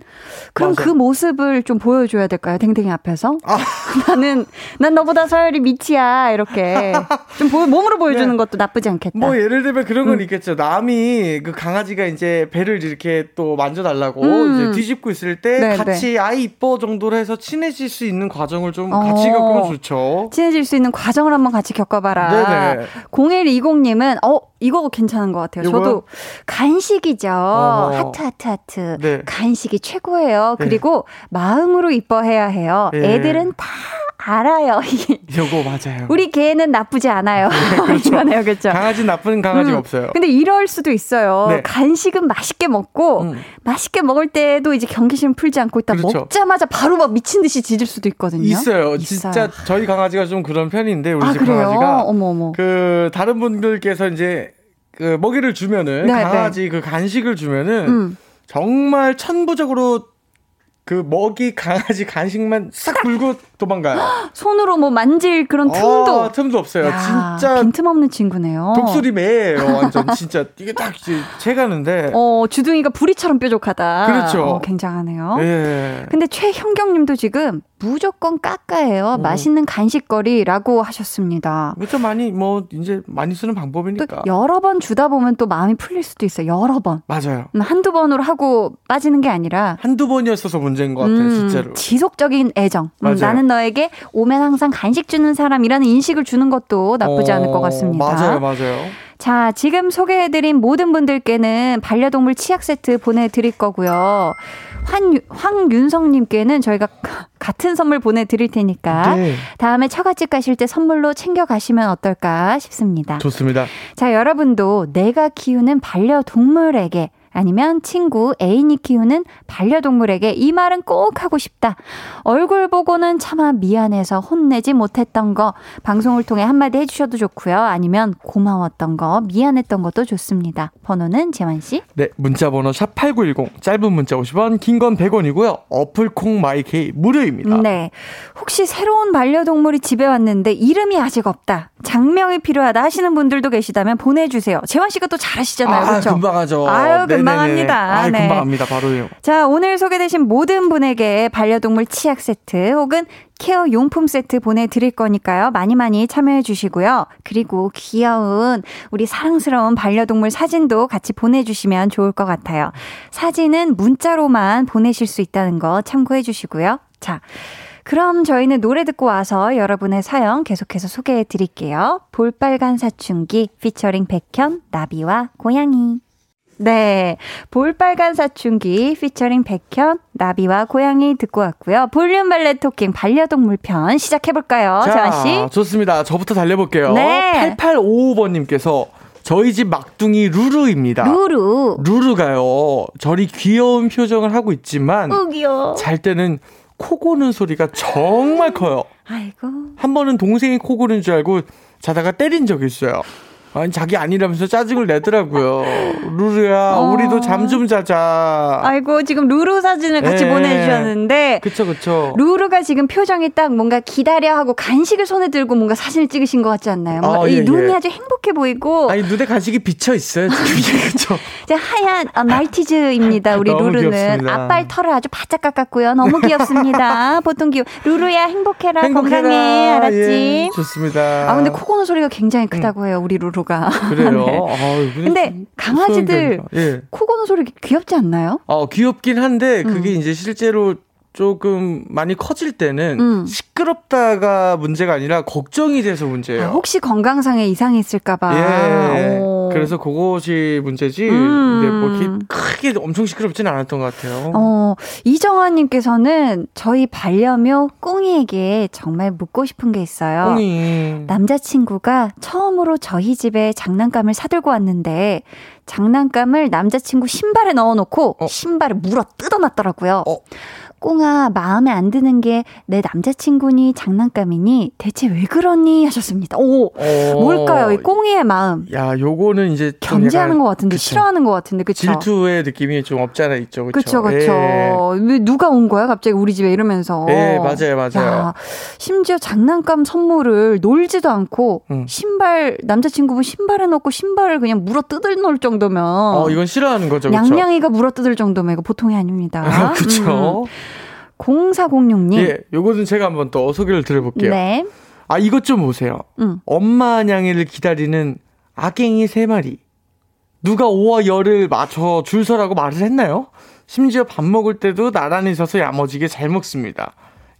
그럼 맞아요. 그 모습을 좀 보여줘야 될까요? 댕댕이 앞에서 아. 나는 난 너보다 서열이 밑이야 이렇게 좀 보- 몸으로 보여주는 네. 것도 나쁘지 않겠다. 뭐 예를 들면 그런 음. 건 있겠죠. 남이 그 강아지가 이제 배를 이렇게 또 만져달라고 음. 이제 뒤집고 있을 때 네, 같이 아이 이뻐 정도로 해서 친해질 수 있는 과정을 좀 같이 어. 겪으면 좋죠. 친해질 수 있는 과정을 한번 같이 겪어봐라. 네네. 0120님은 어 이거 괜찮은 것 같아요. 요거요? 저도 간식이죠. 어허. 하트 하트 하트. 네. 간식이 최고예요. 네. 그리고 마음으로 이뻐해야 해요. 예. 애들은 다 알아요. 요거 맞아요. 우리 개는 나쁘지 않아요. 그렇죠. 이거네요, 그렇죠. 강아지 나쁜 강아지가 음. 없어요. 근데 이럴 수도 있어요. 네. 간식은 맛있게 먹고 음. 맛있게 먹을 때도 이제 경계심 풀지 않고 있다 그렇죠. 먹자마자 바로 막 미친 듯이 짖을 수도 있거든요. 있어요. 있어요. 진짜 저희 강아지가 좀 그런 편인데 우리 아 집 그래요? 강아지가 어머 어머. 그 다른 분들께서 이제 그 먹이를 주면은 네, 강아지 그 간식을 주면은 음. 정말 천부적으로 그 먹이 강아지 간식만 싹 물고 도망가요. 손으로 뭐 만질 그런 틈도. 어, 틈도 없어요. 야, 진짜 빈틈없는 친구네요. 독수리 매예요. 완전 진짜 이게 딱 이제 채가는데. 어 주둥이가 부리처럼 뾰족하다. 그렇죠. 어, 굉장하네요. 예. 근데 최형경님도 지금 무조건 까까예요. 음. 맛있는 간식거리라고 하셨습니다. 그렇죠 많이 뭐 이제 많이 쓰는 또 방법이니까. 여러 번 주다 보면 또 마음이 풀릴 수도 있어요. 여러 번. 맞아요. 음, 한두 번으로 하고 빠지는 게 아니라 한두 번이었어서 문제인 것 같아요, 음, 진짜로. 지속적인 애정. 음. 나는 너에게 오면 항상 간식 주는 사람이라는 인식을 주는 것도 나쁘지 않을 것 어, 같습니다. 맞아요, 맞아요. 자, 지금 소개해드린 모든 분들께는 반려동물 치약 세트 보내드릴 거고요. 환, 황윤성님께는 저희가 같은 선물 보내드릴 테니까 네. 다음에 처갓집 가실 때 선물로 챙겨가시면 어떨까 싶습니다. 좋습니다. 자, 여러분도 내가 키우는 반려동물에게 아니면 친구, 애인이 키우는 반려동물에게 이 말은 꼭 하고 싶다. 얼굴 보고는 차마 미안해서 혼내지 못했던 거 방송을 통해 한마디 해주셔도 좋고요. 아니면 고마웠던 거, 미안했던 것도 좋습니다. 번호는 재환 씨. 네, 문자 번호 샵 8910 짧은 문자 50원, 긴 건 100원이고요. 어플 콩 마이케이 무료입니다. 네. 혹시 새로운 반려동물이 집에 왔는데 이름이 아직 없다. 장명이 필요하다 하시는 분들도 계시다면 보내주세요. 재환 씨가 또 잘하시잖아요. 아, 그렇죠? 금방 하죠. 아유, 금방 네네네. 합니다. 아, 네. 금방 합니다. 바로요. 자, 오늘 소개되신 모든 분에게 반려동물 치약 세트 혹은 care 용품 세트 보내드릴 거니까요. 많이 많이 참여해 주시고요. 그리고 귀여운 우리 사랑스러운 반려동물 사진도 같이 보내주시면 좋을 것 같아요. 사진은 문자로만 보내실 수 있다는 거 참고해 주시고요. 자, 그럼 저희는 노래 듣고 와서 여러분의 사연 계속해서 소개해 드릴게요. 볼빨간 사춘기 피처링 백현 나비와 고양이. 네. 볼빨간 사춘기 피처링 백현, 나비와 고양이 듣고 왔고요. 볼륨 valet talking 반려동물 편 시작해볼까요? 재환씨? 좋습니다. 저부터 달려볼게요. 네. 8855번님께서 저희 집 막둥이 루루입니다. 루루. 루루가요. 저리 귀여운 표정을 하고 있지만 우기요. 잘 때는 코 고는 소리가 정말 커요. 아이고. 한 번은 동생이 코 고는 줄 알고 자다가 때린 적이 있어요. 아니 자기 아니라면서 짜증을 내더라고요. 루루야, 어. 우리도 잠 좀 자자. 아이고, 지금 루루 사진을 같이 네. 보내주셨는데, 그쵸 그쵸. 루루가 지금 표정이 딱 뭔가 기다려 하고 간식을 손에 들고 뭔가 사진을 찍으신 것 같지 않나요? 아, 이 예, 눈이 예. 아주 행복해 보이고, 아니 눈에 간식이 비쳐 있어요. 지금 그쵸. 이제 하얀 아, 말티즈입니다. 우리 루루는 귀엽습니다. 앞발 털을 아주 바짝 깎았고요. 너무 귀엽습니다. 보통 귀여. 루루야 행복해라, 행복해라. 건강해 알았지? 예, 좋습니다. 아 근데 코 고는 소리가 굉장히 크다고 해요 우리 루루 가. 그래요. 네. 아유, 근데 좀 강아지들. 예. 코 고는 소리 귀엽지 않나요? 어, 귀엽긴 한데 음. 그게 이제 실제로 조금 많이 커질 때는 음. 시끄럽다가 문제가 아니라 걱정이 돼서 문제예요. 아, 혹시 건강상에 이상이 있을까봐. 예. 오. 그래서 그것이 문제지. 음. 근데 뭐 이렇게 크게 엄청 시끄럽지는 않았던 것 같아요. 어, 이정환님께서는 저희 반려묘 꽁이에게 정말 묻고 싶은 게 있어요. 꽁이. 남자친구가 처음으로 저희 집에 장난감을 사들고 왔는데 장난감을 남자친구 신발에 넣어놓고 어. 신발을 물어 뜯어놨더라고요. 어. 꽁아 마음에 안 드는 게 내 남자친구니 장난감이니 대체 왜 그러니 하셨습니다. 오 어. 뭘까요 이 꽁이의 마음 야, 요거는 이제 좀 견제하는 것 같은데 그쵸. 싫어하는 것 같은데 그쵸? 질투의 느낌이 좀 없잖아 있죠. 그쵸, 그쵸. 그쵸. 예. 왜 누가 온 거야, 갑자기 우리 집에 이러면서. 예, 맞아요, 맞아요. 야, 심지어 장난감 선물을 놀지도 않고, 음. 신발, 남자친구분 신발에 넣고 신발을 그냥 물어 뜯을 놓을 정도면. 어, 이건 싫어하는 거죠. 그쵸? 양양이가 물어 뜯을 정도면 이거 보통이 아닙니다. 아. 음. 0406님. 예, 요거는 제가 한번 또 소개를 드려볼게요. 네. 아, 이것 좀 보세요. 음. 엄마 냥이를 기다리는 아갱이 세 마리. 누가 오와 열을 맞춰 줄 서라고 말을 했나요? 심지어 밥 먹을 때도 나란히 서서 야머지게 잘 먹습니다.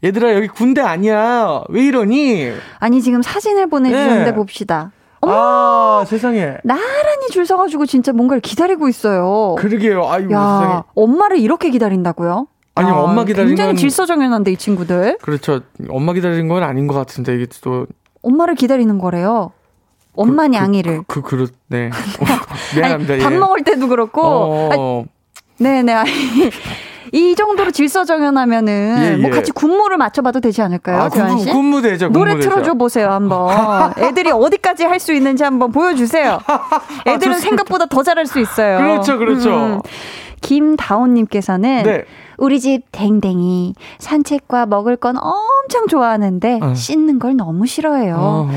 얘들아, 여기 군대 아니야. 왜 이러니? 아니, 지금 사진을 보내주셨는데 네. 봅시다. 아, 세상에. 나란히 줄 서가지고 진짜 뭔가를 기다리고 있어요. 그러게요. 세상에. 야, 엄마를 이렇게 기다린다고요? 아니, 야, 엄마 기다리는 굉장히 건- 질서정연한데 이 친구들. 그렇죠. 엄마 기다리는 건 아닌 것 같은데, 이게 또. 엄마를 기다리는 거래요. 엄마 냥이를. 그, 그, 그, 네. 미안합니다. 아니, 밥 예. 먹을 때도 그렇고. 아니, 어, 네네. 아니, 이 정도로 질서정연하면은 예, 뭐 예. 같이 군무를 맞춰봐도 되지 않을까요, 아, 재환 군무, 씨? 군무대죠, 노래. 틀어줘 보세요 한번. 애들이 어디까지 할 수 있는지 한번 보여주세요. 애들은 좋습니다. 생각보다 더 잘할 수 있어요. 그렇죠, 그렇죠. 김다온님께서는 네. 우리 집 댕댕이 산책과 먹을 건 엄청 좋아하는데 어. 씻는 걸 너무 싫어해요. 어허.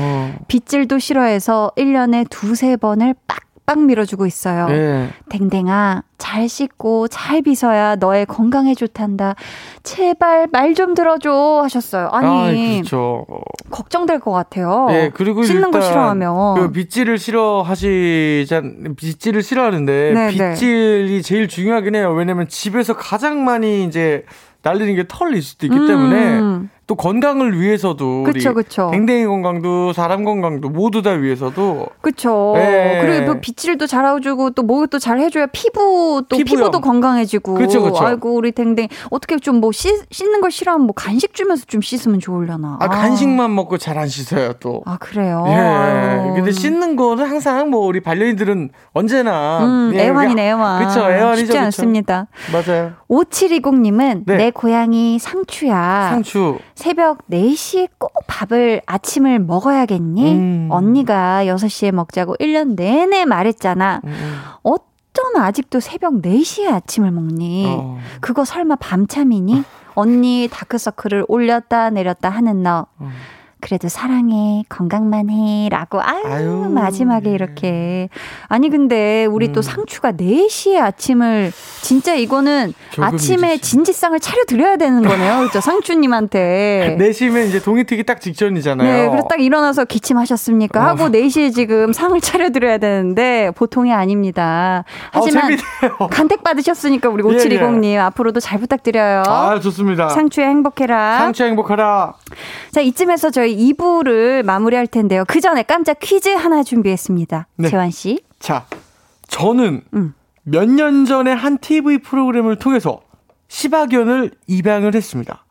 빗질도 싫어해서 1년에 두세 번을 빡 빡 밀어주고 있어요. 예. 댕댕아, 잘 씻고 잘 빗어야 너의 건강에 좋단다. 제발 말 좀 들어줘 하셨어요. 아니, 아, 그렇죠. 걱정될 것 같아요. 예, 그리고 씻는 거 싫어하면. 그 빗질을 싫어하시잖 빗질을 싫어하는데 네, 네. 빗질이 제일 중요하긴 해요. 왜냐면 집에서 가장 많이 이제 날리는 게 털일 수도 있기 음. 때문에 또 건강을 위해서도 그쵸, 우리 그쵸. 댕댕이 건강도 사람 건강도 모두 다 위해서도 그쵸. 네. 그리고 뭐 빗질 도 잘해주고 또 목욕 도 잘 해줘야 피부 또 피부요. 피부도 건강해지고. 그쵸, 그쵸. 아이고 우리 댕댕 어떻게 좀 뭐 씻는 걸 싫어하면 뭐 간식 주면서 좀 씻으면 좋으려나. 아, 간식만 먹고 잘 안 씻어요 또. 아 그래요. 예. 아유. 근데 씻는 거는 항상 뭐 우리 반려인들은 언제나 음, 예, 애환이네 애환. 그쵸, 애환이죠. 쉽지 그쵸. 않습니다. 맞아요. 5720님은 네. 내 고양이 상추야. 상추. 새벽 4시에 꼭 밥을 아침을 먹어야겠니? 음. 언니가 6시에 먹자고 1년 내내 말했잖아. 음, 음. 어쩜 아직도 새벽 4시에 아침을 먹니? 어. 그거 설마 밤참이니? 언니 다크서클을 올렸다 내렸다 하는 너. 어. 그래도 사랑해, 건강만 해. 라고, 아유, 아유, 마지막에 네. 이렇게. 아니, 근데 우리 또 음. 상추가 4시에 아침을, 진짜 이거는 아침에 일찍. 진지상을 차려드려야 되는 거네요. 그렇죠. 상추님한테. 내시면 이제 동이 트기 딱 직전이잖아요. 네, 그래서 딱 일어나서 기침하셨습니까? 어. 하고 4시에 지금 상을 차려드려야 되는데 보통이 아닙니다. 하지만 어. 간택 받으셨으니까 우리 예, 5720님 앞으로도 잘 부탁드려요. 아, 좋습니다. 상추에 행복해라. 상추 행복하라. 자, 이쯤에서 저희 2부를 마무리할 텐데요. 그 전에 깜짝 퀴즈 하나 준비했습니다. 네. 재환 씨. 자, 저는 음. 몇년 전에 한 TV 프로그램을 통해서 시바견을 입양을 했습니다.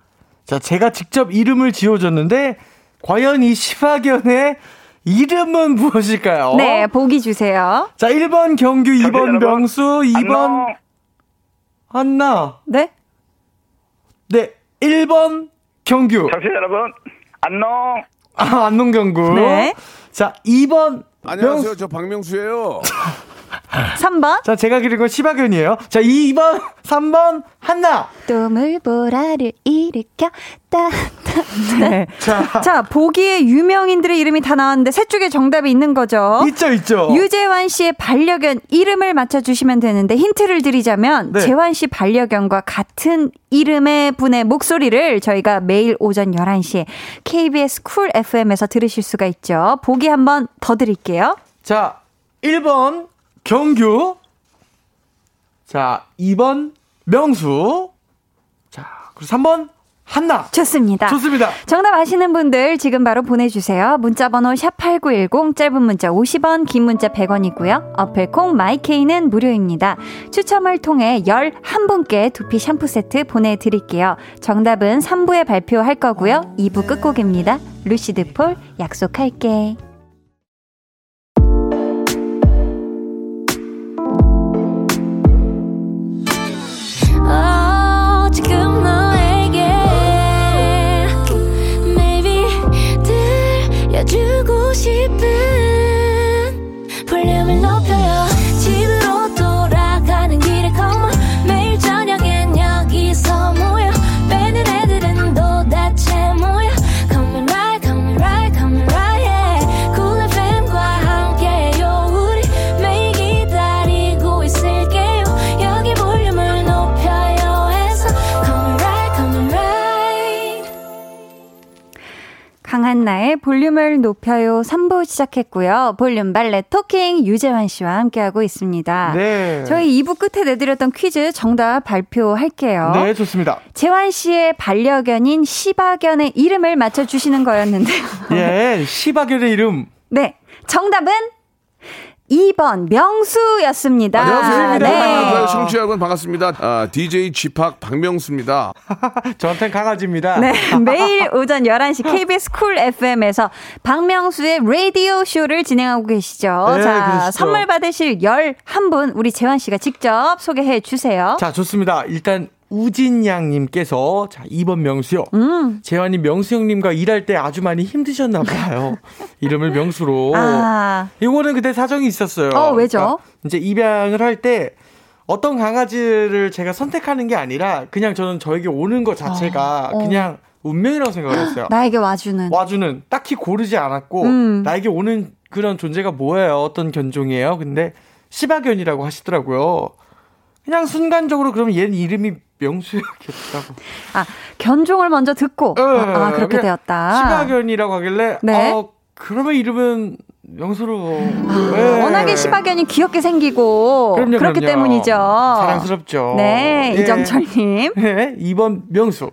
자, 제가 직접 이름을 지어줬는데, 과연 이 시바견의 이름은 무엇일까요? 네, 보기 주세요. 자, 1번 경규, 2번 여러분, 명수, 2번 안녕. 한나. 네? 네, 1번 경규. 청취자 여러분, 안녕. 아, 안농경구. 네. 자, 2번 안녕하세요. 명수. 저 박명수예요. 3번. 자, 제가 그린 건 시바견이에요. 자, 2번, 3번 한나. 또물보라를 일으켜 따, 따. 네. 자, 자, 보기에 유명인들의 이름이 다 나왔는데 셋 중에 정답이 있는 거죠. 있죠, 있죠. 유재환 씨의 반려견 이름을 맞춰주시면 되는데 힌트를 드리자면 네. 재환 씨 반려견과 같은 이름의 분의 목소리를 저희가 매일 오전 11시에 KBS Cool FM에서 들으실 수가 있죠. 보기 한번 더 드릴게요. 자, 1번 경규. 자, 2번 명수. 자, 그리고 3번 한나. 좋습니다. 좋습니다. 정답 아시는 분들 지금 바로 보내주세요. 문자번호 샵8910 짧은 문자 50원 긴 문자 100원이고요. 어플 콩 My K는 무료입니다. 추첨을 통해 11분께 두피 샴푸 세트 보내드릴게요. 정답은 3부에 발표할 거고요. 2부 끝곡입니다. 루시드 폴 약속할게. 강한나의 볼륨을 높여요 3부 시작했고요. 볼륨 발레 토킹 유재환 씨와 함께하고 있습니다. 네. 저희 2부 끝에 내드렸던 퀴즈 정답 발표할게요. 네, 좋습니다. 재환 씨의 반려견인 시바견의 이름을 맞춰주시는 거였는데요. 예, 시바견의 이름. 네. 정답은 2번 명수였습니다. 안녕하세요. 네. 여러분 반갑습니다. 아, DJ 지팍 박명수입니다. 저한테는 강아지입니다. 네. 매일 오전 11시 KBS Cool FM에서 박명수의 라디오 쇼를 진행하고 계시죠. 네, 자, 그러시죠. 선물 받으실 11분 우리 재환 씨가 직접 소개해 주세요. 자, 좋습니다. 일단 우진 양님께서 자 2번 명수요. 음. 재환이 명수 형님과 일할 때 아주 많이 힘드셨나 봐요. 이름을 명수로. 아. 이거는 그때 사정이 있었어요. 어, 왜죠? 그러니까 이제 입양을 할 때 어떤 강아지를 제가 선택하는 게 아니라 그냥 저는 저에게 오는 것 자체가 어, 어. 그냥 운명이라고 생각을 했어요. 나에게 와주는. 와주는 딱히 고르지 않았고 음. 나에게 오는 그런 존재가 뭐예요? 어떤 견종이에요? 근데 시바견이라고 하시더라고요. 그냥 순간적으로 그러면 얘는 이름이 명수였겠다고. 아, 견종을 먼저 듣고. 아, 그렇게 그냥 되었다. 시바견이라고 하길래 네. 어, 그러면 이름은 명수로. 아, 네. 워낙에 시바견이 귀엽게 생기고 그럼요, 그렇기 그럼요. 때문이죠. 사랑스럽죠. 네, 예. 이정철님. 네, 2번 명수.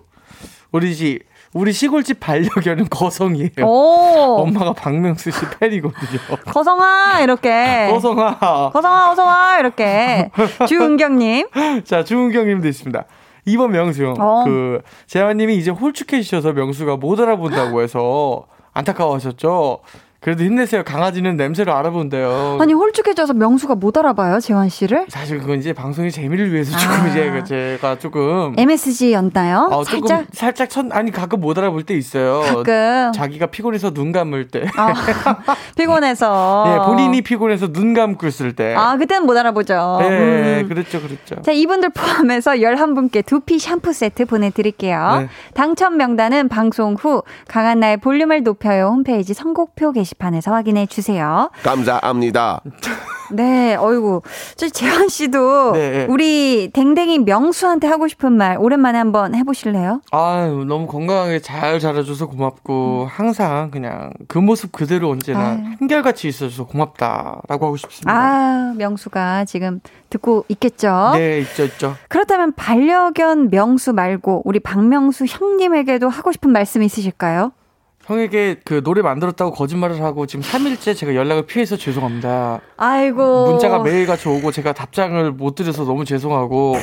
우리 집 우리 시골집 반려견은 거성이에요. 오, 엄마가 박명수 씨 팬이거든요. 거성아 이렇게. 거성아. 거성아 어서 와 이렇게. 주은경님. 자, 주은경님도 있습니다. 2번 명수. 어. 그, 재환님이 이제 홀쭉해지셔서 명수가 못 알아본다고 해서 안타까워하셨죠. 그래도 힘내세요. 강아지는 냄새를 알아본대요. 아니 홀쭉해져서 명수가 못 알아봐요 재환 씨를? 사실 그건 이제 방송의 재미를 위해서 조금 아. 이제 제가 조금 MSG였나요? 어, 조금 살짝 살짝 천 아니 가끔 못 알아볼 때 있어요. 가끔 자기가 피곤해서 눈 감을 때. 아, 피곤해서. 예, 본인이 피곤해서 눈 감고 있을 때. 아 그때는 못 알아보죠. 예, 음. 그랬죠, 그랬죠. 자, 이분들 포함해서 11분께 두피 샴푸 세트 보내드릴게요. 네. 당첨 명단은 방송 후 강한나의 볼륨을 높여요 홈페이지 선곡표 게시 판에서 확인해 주세요. 감사합니다. 네, 어이구. 저 재환 씨도 네. 우리 댕댕이 명수한테 하고 싶은 말 오랜만에 한번 해보실래요? 아유, 너무 건강하게 잘 자라줘서 고맙고, 항상 그냥 그 모습 그대로 언제나 아유. 한결같이 있어줘서 고맙다라고 하고 싶습니다. 아, 명수가 지금 듣고 있겠죠? 네, 있죠, 있죠. 그렇다면 반려견 명수 말고 우리 박명수 형님에게도 하고 싶은 말씀 있으실까요? 형에게 그 노래 만들었다고 거짓말을 하고 지금 3일째 제가 연락을 피해서 죄송합니다. 아이고. 문자가 매일같이 오고 제가 답장을 못 드려서 너무 죄송하고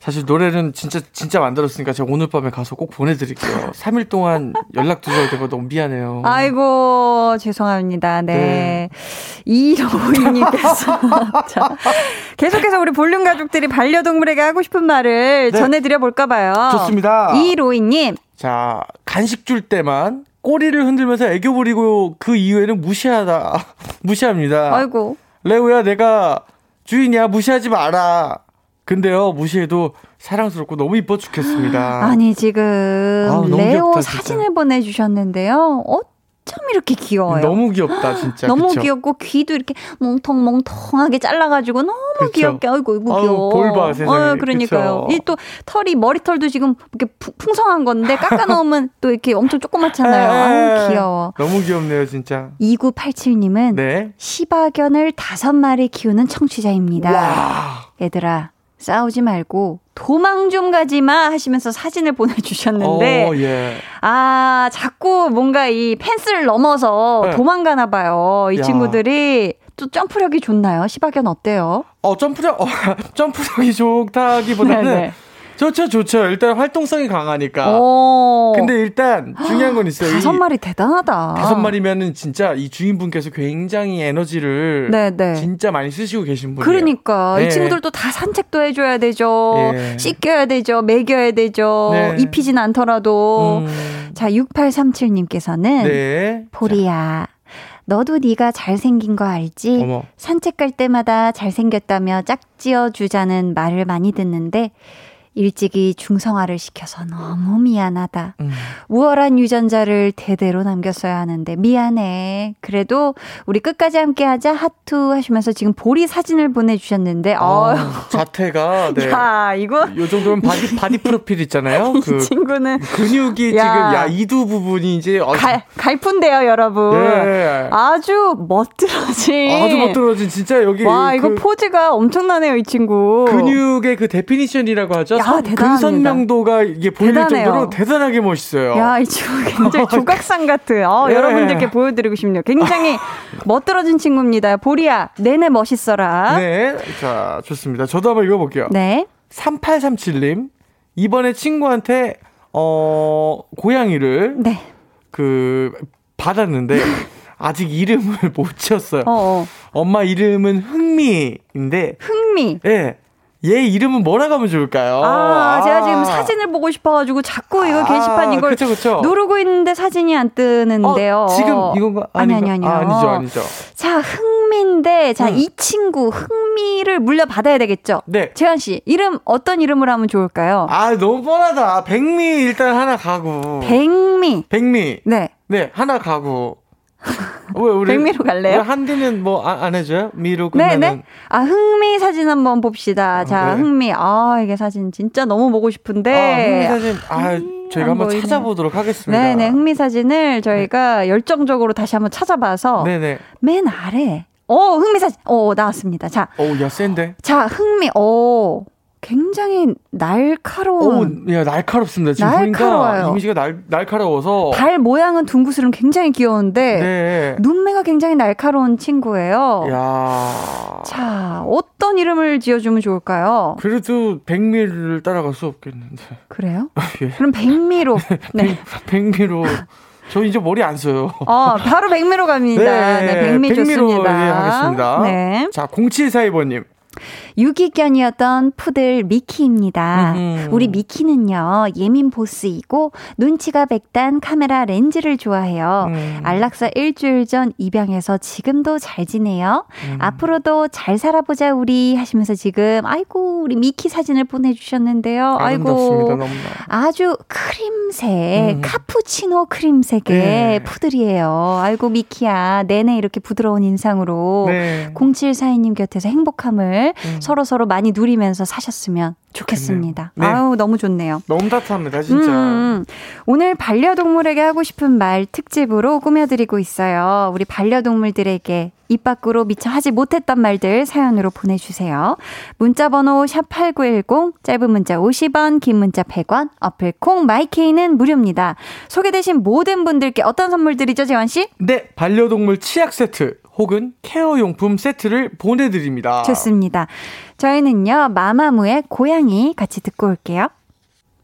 사실 노래는 진짜 진짜 만들었으니까 제가 오늘 밤에 가서 꼭 보내드릴게요. 3일 동안 연락 두셔야 되고 너무 미안해요. 아이고, 죄송합니다. 네. 이로우님께서. 자, 계속해서 우리 볼륨 가족들이 반려동물에게 하고 싶은 말을 네. 전해드려 볼까 봐요. 좋습니다. 이로이님, 자 간식 줄 때만 꼬리를 흔들면서 애교 부리고 그 이후에는 무시하다 무시합니다. 아이고. 레오야 내가 주인이야 무시하지 마라. 근데요 무시해도 사랑스럽고 너무 이뻐 죽겠습니다. 아니, 지금 너무 레오 귀엽다. 사진을 보내주셨는데요. 어 쩜 이렇게 귀여워요? 너무 귀엽다 진짜. 너무 그쵸? 귀엽고 귀도 이렇게 몽통몽통하게 잘라가지고 너무 그쵸. 귀엽게 아이고 아우, 귀여워. 볼 봐, 세상에. 어, 그러니까요. 이 또 털이 머리털도 지금 이렇게 푸- 풍성한 건데 깎아 놓으면 또 이렇게 엄청 조그맣잖아요. 아유 귀여워. 너무 귀엽네요 진짜. 2987님은 네. 시바견을 다섯 마리 키우는 청취자입니다. 와. 얘들아 싸우지 말고 도망 좀 가지 마 하시면서 사진을 보내주셨는데 어, 예. 아, 자꾸 뭔가 이 펜스를 넘어서 네. 도망가나 봐요. 이 야. 친구들이 또 점프력이 좋나요? 시바견 어때요? 어 점프력 어, 점프력이 좋다기보다는 네네. 좋죠 좋죠. 일단 활동성이 강하니까. 오. 근데 일단 중요한 건 있어요. 어. 다섯 이 마리 대단하다. 다섯 마리면은 진짜 이 주인분께서 굉장히 에너지를 네네. 진짜 많이 쓰시고 계신 분이에요. 그러니까 네. 이 친구들도 다 산책도 해줘야 되죠. 예. 씻겨야 되죠. 먹여야 되죠. 네. 입히진 않더라도. 음, 자, 6837님께서는 네. 보리야. 너도 네가 잘생긴 거 알지? 어머. 산책 갈 때마다 잘생겼다며 짝지어 주자는 말을 많이 듣는데 일찍이 중성화를 시켜서 너무 미안하다. 음. 우월한 유전자를 대대로 남겼어야 하는데 미안해. 그래도 우리 끝까지 함께 하자 하트 하시면서 지금 보리 사진을 보내주셨는데 어, 어, 자태가 네. 야 이거 요 정도면 바디 바디 프로필 있잖아요. 이그 친구는 근육이 야. 지금 야 이두 부분이 이제 어, 갈, 갈푼데요 여러분. 예. 아주 멋들어진. 아주 멋들어진 진짜 여기 와 이거 그 포즈가 엄청나네요 이 친구. 근육의 그 definition이라고 하죠. 대단합니다. 근선명도가 이게 보일 대단해요. 정도로 대단하게 멋있어요. 야, 이 친구 굉장히 조각상 같은. 어, 예. 여러분들께 보여드리고 싶네요. 굉장히 멋들어진 친구입니다. 보리야, 내내 멋있어라. 네. 자, 좋습니다. 저도 한번 읽어볼게요. 네. 3837님. 이번에 친구한테, 어, 고양이를, 네. 그, 받았는데, 아직 이름을 못 지었어요. 어, 어. 엄마 이름은 흥미인데, 흥미. 예. 얘 이름은 뭐라고 하면 좋을까요? 아, 제가 지금 사진을 보고 싶어가지고 자꾸 이거 아, 게시판 이걸 그쵸, 그쵸. 누르고 있는데 사진이 안 뜨는데요. 어, 지금 이건가? 아니? 아니, 아니요. 아, 아니죠, 아니죠. 자, 흥미인데, 자, 음. 이 친구 흥미를 물려받아야 되겠죠? 네. 재환 씨, 이름 어떤 이름으로 하면 좋을까요? 아, 너무 뻔하다. 백미 일단 하나 가고. 백미. 백미. 네. 네, 하나 가고. 왜 우리 백미로 갈래요? 왜 한디는 뭐 안 해줘요? 미로 네, 끝나는. 네. 아, 흥미 사진 한번 봅시다. 자, 네. 흥미. 아, 이게 사진 진짜 너무 보고 싶은데. 아, 흥미 사진. 아, 저희가 안 한번 보이네. 찾아보도록 하겠습니다. 네, 네. 흥미 사진을 저희가 열정적으로 다시 한번 찾아봐서 네, 네. 맨 아래. 오, 흥미 사진. 오, 나왔습니다. 자, 오, 야, 센데. 자, 흥미. 오, 굉장히 날카로운. 오, 야, 날카롭습니다. 지금 날카로워요. 이미지가 날, 날카로워서. 발 모양은 둥구스름 굉장히 귀여운데 네. 눈매가 굉장히 날카로운 친구예요. 야. 자, 어떤 이름을 지어주면 좋을까요? 그래도 백미를 따라갈 수 없겠는데. 그래요? 예. 그럼 백미로. 네. 백미로. 저 이제 머리 안 써요. 어, 바로 백미로 갑니다. 네, 백미 백미로 좋습니다. 예, 하겠습니다. 네. 자, 0742번님. 유기견이었던 푸들 미키입니다. 음흠. 우리 미키는요, 예민 보스이고, 눈치가 백단 카메라 렌즈를 좋아해요. 음. 안락사 일주일 전 입양해서 지금도 잘 지내요. 음. 앞으로도 잘 살아보자, 우리. 하시면서 지금, 아이고, 우리 미키 사진을 보내주셨는데요. 아이고. 아주 크림색, 음. 카푸치노 크림색의 네. 푸들이에요. 아이고, 미키야. 내내 이렇게 부드러운 인상으로. 네. 0742님 곁에서 행복함을 음. 서로 서로 많이 누리면서 사셨으면 좋겠습니다. 네. 아우 너무 좋네요. 너무 따뜻합니다, 진짜. 음, 오늘 반려동물에게 하고 싶은 말 특집으로 꾸며드리고 있어요. 우리 반려동물들에게 입 밖으로 미처 하지 못했던 말들 사연으로 보내주세요. 문자번호 샵 8910, 짧은 문자 50원, 긴 문자 100원, 어플 콩, 마이케이는 무료입니다. 소개되신 모든 분들께 어떤 선물 드리죠, 재환 씨? 네, 반려동물 치약 세트 혹은 케어용품 세트를 보내드립니다. 좋습니다. 저희는요, 마마무의 고양이 같이 듣고 올게요.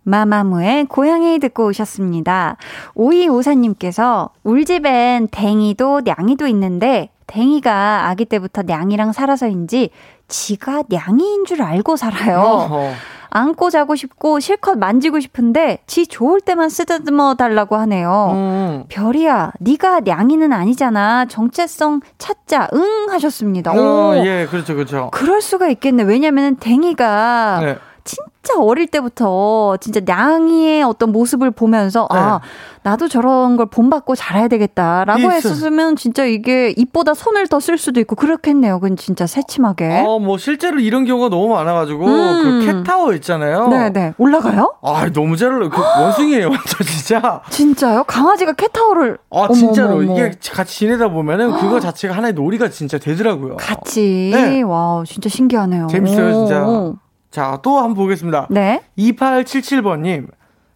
마마무의 고양이 듣고 오셨습니다. 오이오사님께서 울집엔 댕이도 냥이도 있는데 댕이가 아기 때부터 냥이랑 살아서인지 지가 냥이인 줄 알고 살아요. 어허. 안고 자고 싶고 실컷 만지고 싶은데 지 좋을 때만 쓰다듬어 달라고 하네요. 음. 별이야, 네가 냥이는 아니잖아. 정체성 찾자. 응 하셨습니다. 어, 오. 예, 그렇죠, 그렇죠. 그럴 수가 있겠네. 왜냐면 댕이가 네. 진짜 어릴 때부터 진짜 냥이의 어떤 모습을 보면서 아 네. 나도 저런 걸 본받고 자라야 되겠다라고 있어요. 했었으면 진짜 이게 입보다 손을 더 쓸 수도 있고 그렇겠네요. 그건 진짜 새침하게. 어, 뭐 실제로 이런 경우가 너무 많아가지고 음. 그 캣타워 있잖아요. 네네 올라가요? 아, 너무 잘 올라. 그 원숭이에요, 저 진짜. 진짜요? 강아지가 캣타워를 아, 어머, 진짜로 어머, 어머. 이게 같이 지내다 보면은 그거 자체가 하나의 놀이가 진짜 되더라고요. 같이 네. 와 진짜 신기하네요. 재밌어요, 진짜. 오. 자, 또 한번 보겠습니다. 네. 2877번님,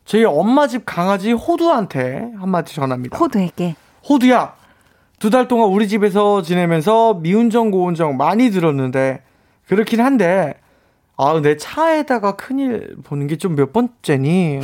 저희 엄마 집 강아지 호두한테 한마디 전합니다. 호두에게 호두야, 두 달 동안 우리 집에서 지내면서 미운정 고운정 많이 들었는데 그렇긴 한데 아, 내 차에다가 큰일 보는 게 좀 몇 번째니?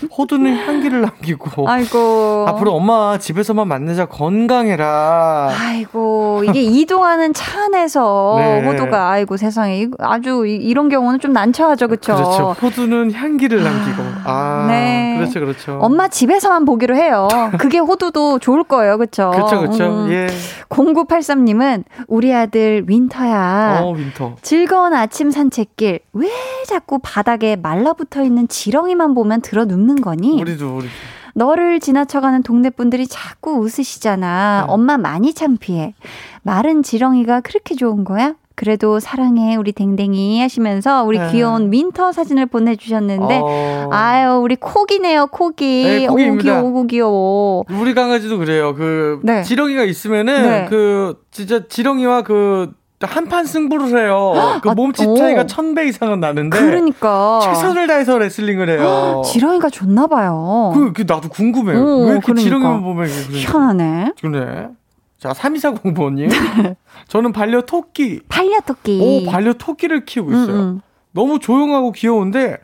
그 호두는 향기를 남기고 아이고 앞으로 엄마 집에서만 만나자 건강해라. 아이고 이게 이동하는 차 안에서 네. 호두가 아이고 세상에 아주 이- 이런 경우는 좀 난처하죠 그렇죠. 그렇죠. 호두는 향기를 남기고. 아, 네. 그렇죠, 그렇죠. 엄마 집에서만 보기로 해요. 그게 호두도 좋을 거예요, 그렇죠? 그렇죠, 그렇죠. 예. 0983 님은 우리 아들 윈터야. 어, 윈터. 즐거운 아침 산책길 왜 자꾸 바닥에 말라붙어 있는 지렁이만 보면 드러눕는 거니? 우리도 우리. 너를 지나쳐가는 동네 분들이 자꾸 웃으시잖아. 네. 엄마 많이 창피해. 마른 지렁이가 그렇게 좋은 거야? 그래도 사랑해 우리 댕댕이 하시면서 우리 네. 귀여운 윈터 사진을 보내주셨는데 어, 아유 우리 코기네요 코기. 네, 오 코기입니다. 귀여워 오 귀여워. 우리 강아지도 그래요. 그 네. 지렁이가 있으면은 네. 그 진짜 지렁이와 그 한판 승부를 해요. 그 아, 몸집 오. 차이가 천 배 이상은 나는데 그러니까 최선을 다해서 레슬링을 해요. 지렁이가 좋나 봐요. 그, 그 나도 궁금해요. 오, 왜 이렇게 그러니까. 지렁이만 보면 그런지. 희한하네. 그래. 자, 3240번님. 저는 반려 토끼. 반려토끼. 오, 반려 토끼를 키우고 있어요. 음, 음. 너무 조용하고 귀여운데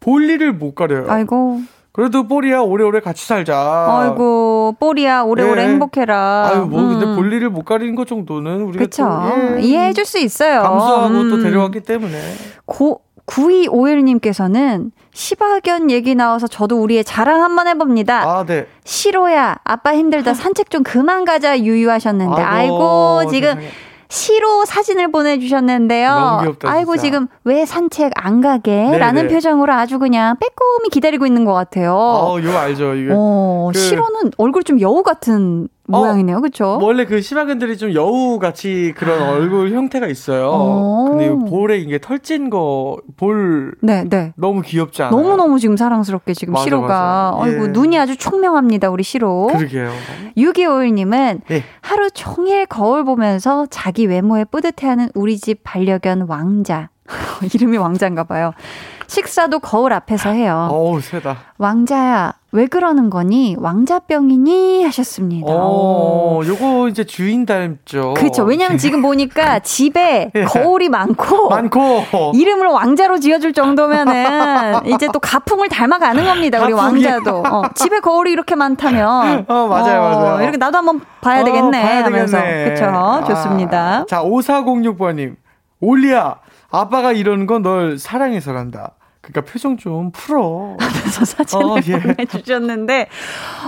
볼일을 못 가려요. 아이고 그래도 뽀리야 오래오래 같이 살자. 아이고 뽀리야 오래오래 네. 행복해라. 아유 뭐 근데 음. 볼일을 못 가리는 것 정도는 우리가 그쵸. 또 예, 이해해줄 수 있어요. 감수하고 또 음. 데려왔기 때문에 고, 9251님께서는 시바견 얘기 나와서 저도 우리의 자랑 한번 해봅니다. 아 네. 시로야, 아빠 힘들다 산책 좀 그만 가자 유유하셨는데. 아이고, 아이고, 지금 세상에. 시로 사진을 보내주셨는데요. 귀엽다, 아이고, 진짜. 지금 왜 산책 안 가게? 네, 라는 네. 표정으로 아주 그냥 빼꼼히 기다리고 있는 것 같아요. 어, 이거 알죠 이게. 어, 그- 시로는 얼굴 좀 여우 같은 어, 모양이네요. 그쵸? 원래 그 시바견들이 좀 여우 같이 그런 얼굴 형태가 있어요. 어. 근데 이 볼에 이게 털찐 거볼 네, 네. 너무 귀엽지 않아요? 너무 너무 지금 사랑스럽게 지금 맞아, 시로가. 맞아. 아이고, 예. 눈이 아주 총명합니다, 우리 시로. 그러게요. 6251 님은 예. 하루 종일 거울 보면서 자기 외모에 뿌듯해하는 우리 집 반려견 왕자. 이름이 왕자인가 봐요. 식사도 거울 앞에서 해요. 어우, 세다. 왕자야, 왜 그러는 거니? 왕자병이니? 하셨습니다. 어, 요거 이제 주인 닮죠. 그렇죠. 왜냐면 지금 보니까 집에 예. 거울이 많고 많고. 이름을 왕자로 지어 줄 정도면은 이제 또 가풍을 닮아가는 겁니다. 우리? 왕자도. 어, 집에 거울이 이렇게 많다면. 어, 맞아요, 맞아요. 이렇게 나도 한번 봐야 어, 되겠네. 봐야 하면서. 되겠네. 그쵸. 아, 좋습니다. 자, 5406번 님. 올리야, 아빠가 이러는 건 널 사랑해서란다. 그러니까 표정 좀 풀어. 그래서 사진을 어, 예. 보내주셨는데,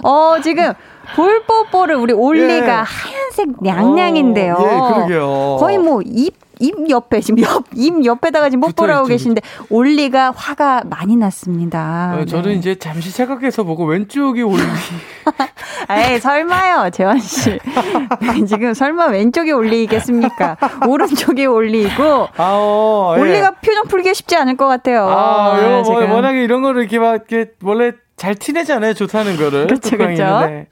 어, 지금 볼뽀뽀를 우리 올리가 예. 하얀색 냥냥인데요. 어, 예, 그러게요. 거의 뭐 입, 입 옆에, 지금 옆, 입 옆에다가 지금 붙어있죠. 계신데, 올리가 화가 많이 났습니다. 어, 저는 네. 이제 잠시 생각해서 보고 왼쪽이 올리. 에이, 설마요, 재환 씨. 지금 설마 왼쪽에 올리겠습니까? 오른쪽에 올리고, 아, 어, 예. 올리가 표정 풀기가 쉽지 않을 것 같아요. 아, 네, 요, 뭐, 지금. 워낙에 이런 거를 이렇게 막, 이렇게 원래 잘 티내잖아요. 좋다는 거를. 그쵸. 네.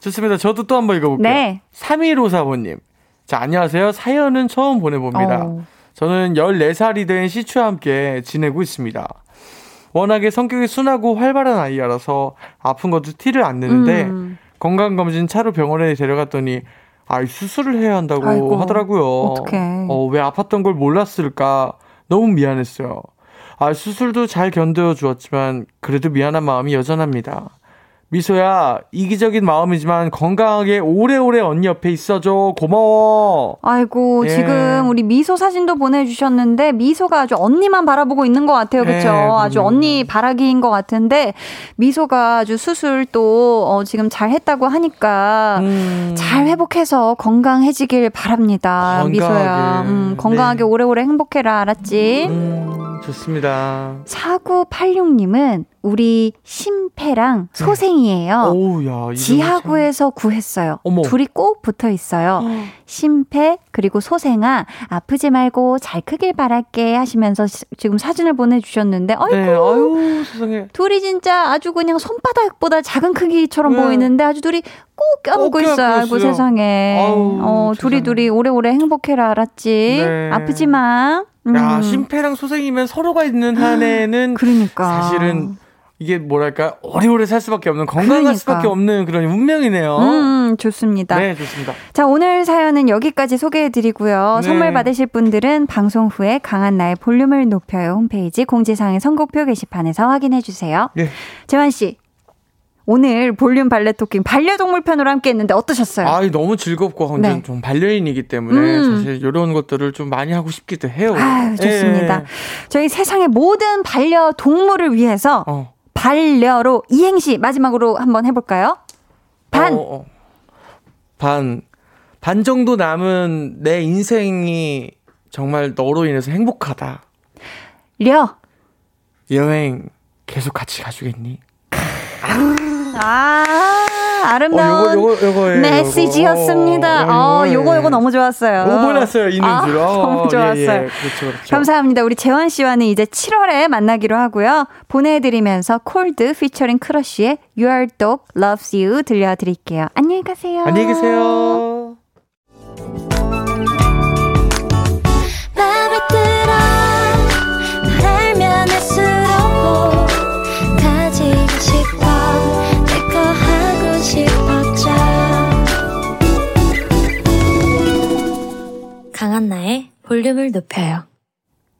좋습니다. 저도 또 한번 읽어볼게요. 네. 3154번님. 자, 안녕하세요. 사연은 처음 보내봅니다. 어. 저는 14살이 된 시추와 함께 지내고 있습니다. 워낙에 성격이 순하고 활발한 아이라서 아픈 것도 티를 안 내는데 음. 건강검진 차로 병원에 데려갔더니 아, 수술을 해야 한다고 아이고, 하더라고요. 어떡해. 어, 왜 아팠던 걸 몰랐을까? 너무 미안했어요. 아, 수술도 잘 견뎌 주었지만 그래도 미안한 마음이 여전합니다. 미소야, 이기적인 마음이지만 건강하게 오래오래 언니 옆에 있어줘. 고마워. 아이고, 예. 지금 우리 미소 사진도 보내주셨는데, 미소가 아주 언니만 바라보고 있는 것 같아요. 그쵸? 예, 아주 그럼요. 언니 바라기인 것 같은데, 미소가 아주 수술 또, 어, 지금 잘 했다고 하니까, 음. 잘 회복해서 건강해지길 바랍니다. 건강하게. 미소야. 음, 건강하게 네. 오래오래 행복해라. 알았지? 음, 좋습니다. 4986님은 우리 심패랑 소생이에요. 오우, 야, 어, 지하구에서 구했어요. 어머. 둘이 꼭 붙어 있어요. 심패 그리고 소생아 아프지 말고 잘 크길 바랄게 하시면서 시- 지금 사진을 보내주셨는데 참- 아이고 네, 아유, 세상에. 둘이 진짜 아주 그냥 손바닥보다 작은 크기처럼 네. 보이는데 아주 둘이 꼭 껴안고 꼭 있어요. 아이고. 세상에. 아우, 어 둘이 세상에. 둘이 오래오래 행복해라 알았지? 네. 아프지 마. 음. 야, 심폐랑 소생이면 서로가 있는 한에는 그러니까 사실은 이게 뭐랄까 오래오래 살 수밖에 없는 건강할 그러니까. 수밖에 없는 그런 운명이네요. 음, 좋습니다. 네, 좋습니다. 자, 오늘 사연은 여기까지 소개해드리고요. 네. 선물 받으실 분들은 방송 후에 강한 나의 볼륨을 높여요 홈페이지 공지사항의 선곡표 게시판에서 확인해주세요. 네. 재환 씨, 오늘 볼륨 발레 토킹 반려동물 편으로 함께 했는데 어떠셨어요? 아, 너무 즐겁고 완전 네. 좀 반려인이기 때문에 음. 사실 이런 것들을 좀 많이 하고 싶기도 해요. 아유, 좋습니다. 예. 저희 세상의 모든 반려동물을 위해서 어. 반려로 이행시 마지막으로 한번 해볼까요? 반. 어, 어. 반. 반 정도 남은 내 인생이 정말 너로 인해서 행복하다. 려. 여행 계속 같이 가주겠니? 아, 아름다운 어, 요거, 요거, 요거예요, 메시지였습니다. 요거. 어, 어, 요거, 요거, 요거 너무 좋았어요. 오버났어요, 있는 아, 줄. 어, 너무 좋았어요. 예, 예. 그렇죠, 그렇죠. 감사합니다. 우리 재원 씨와는 이제 7월에 만나기로 하고요. 보내드리면서 콜드 피처링 크러쉬의 Your Dog Loves You 들려드릴게요. 안녕히 가세요. 안녕히 계세요. 볼륨을 높여요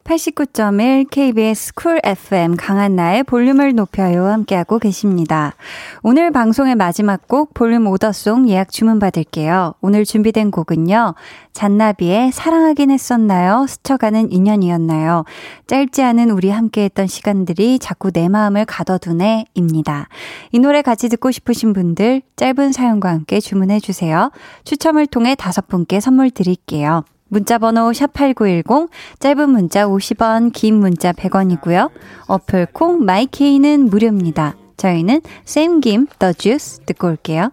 89.1 KBS Cool FM 강한나의 볼륨을 높여요 함께하고 계십니다. 오늘 방송의 마지막 곡 볼륨 order song 예약 주문 받을게요. 오늘 준비된 곡은요. 잔나비의 사랑하긴 했었나요? 스쳐가는 인연이었나요? 짧지 않은 우리 함께했던 시간들이 자꾸 내 마음을 가둬두네 입니다. 이 노래 같이 듣고 싶으신 분들 짧은 사연과 함께 주문해 주세요. 추첨을 통해 다섯 분께 선물 드릴게요. 문자번호 샵8910, 짧은 문자 50원, 긴 문자 100원이고요. 어플 콩 마이케이는 무료입니다. 저희는 쌤김 더 주스 듣고 올게요.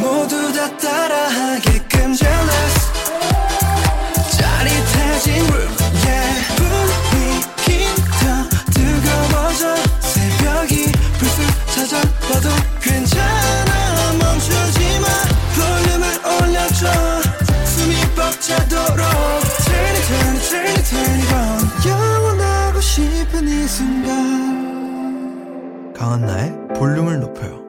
모두 다 따라하게끔 jealous 강한나의 볼륨을 높여요.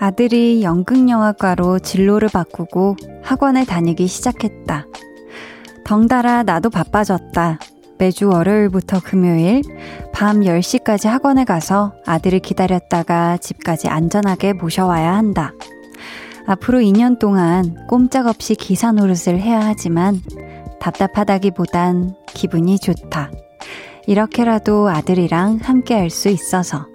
아들이 연극영화과로 진로를 바꾸고 학원에 다니기 시작했다. 덩달아 나도 바빠졌다. 매주 월요일부터 금요일 밤 10시까지 학원에 가서 아들을 기다렸다가 집까지 안전하게 모셔와야 한다. 앞으로 2년 동안 꼼짝없이 기사 노릇을 해야 하지만 답답하다기보단 기분이 좋다. 이렇게라도 아들이랑 함께 할 수 있어서.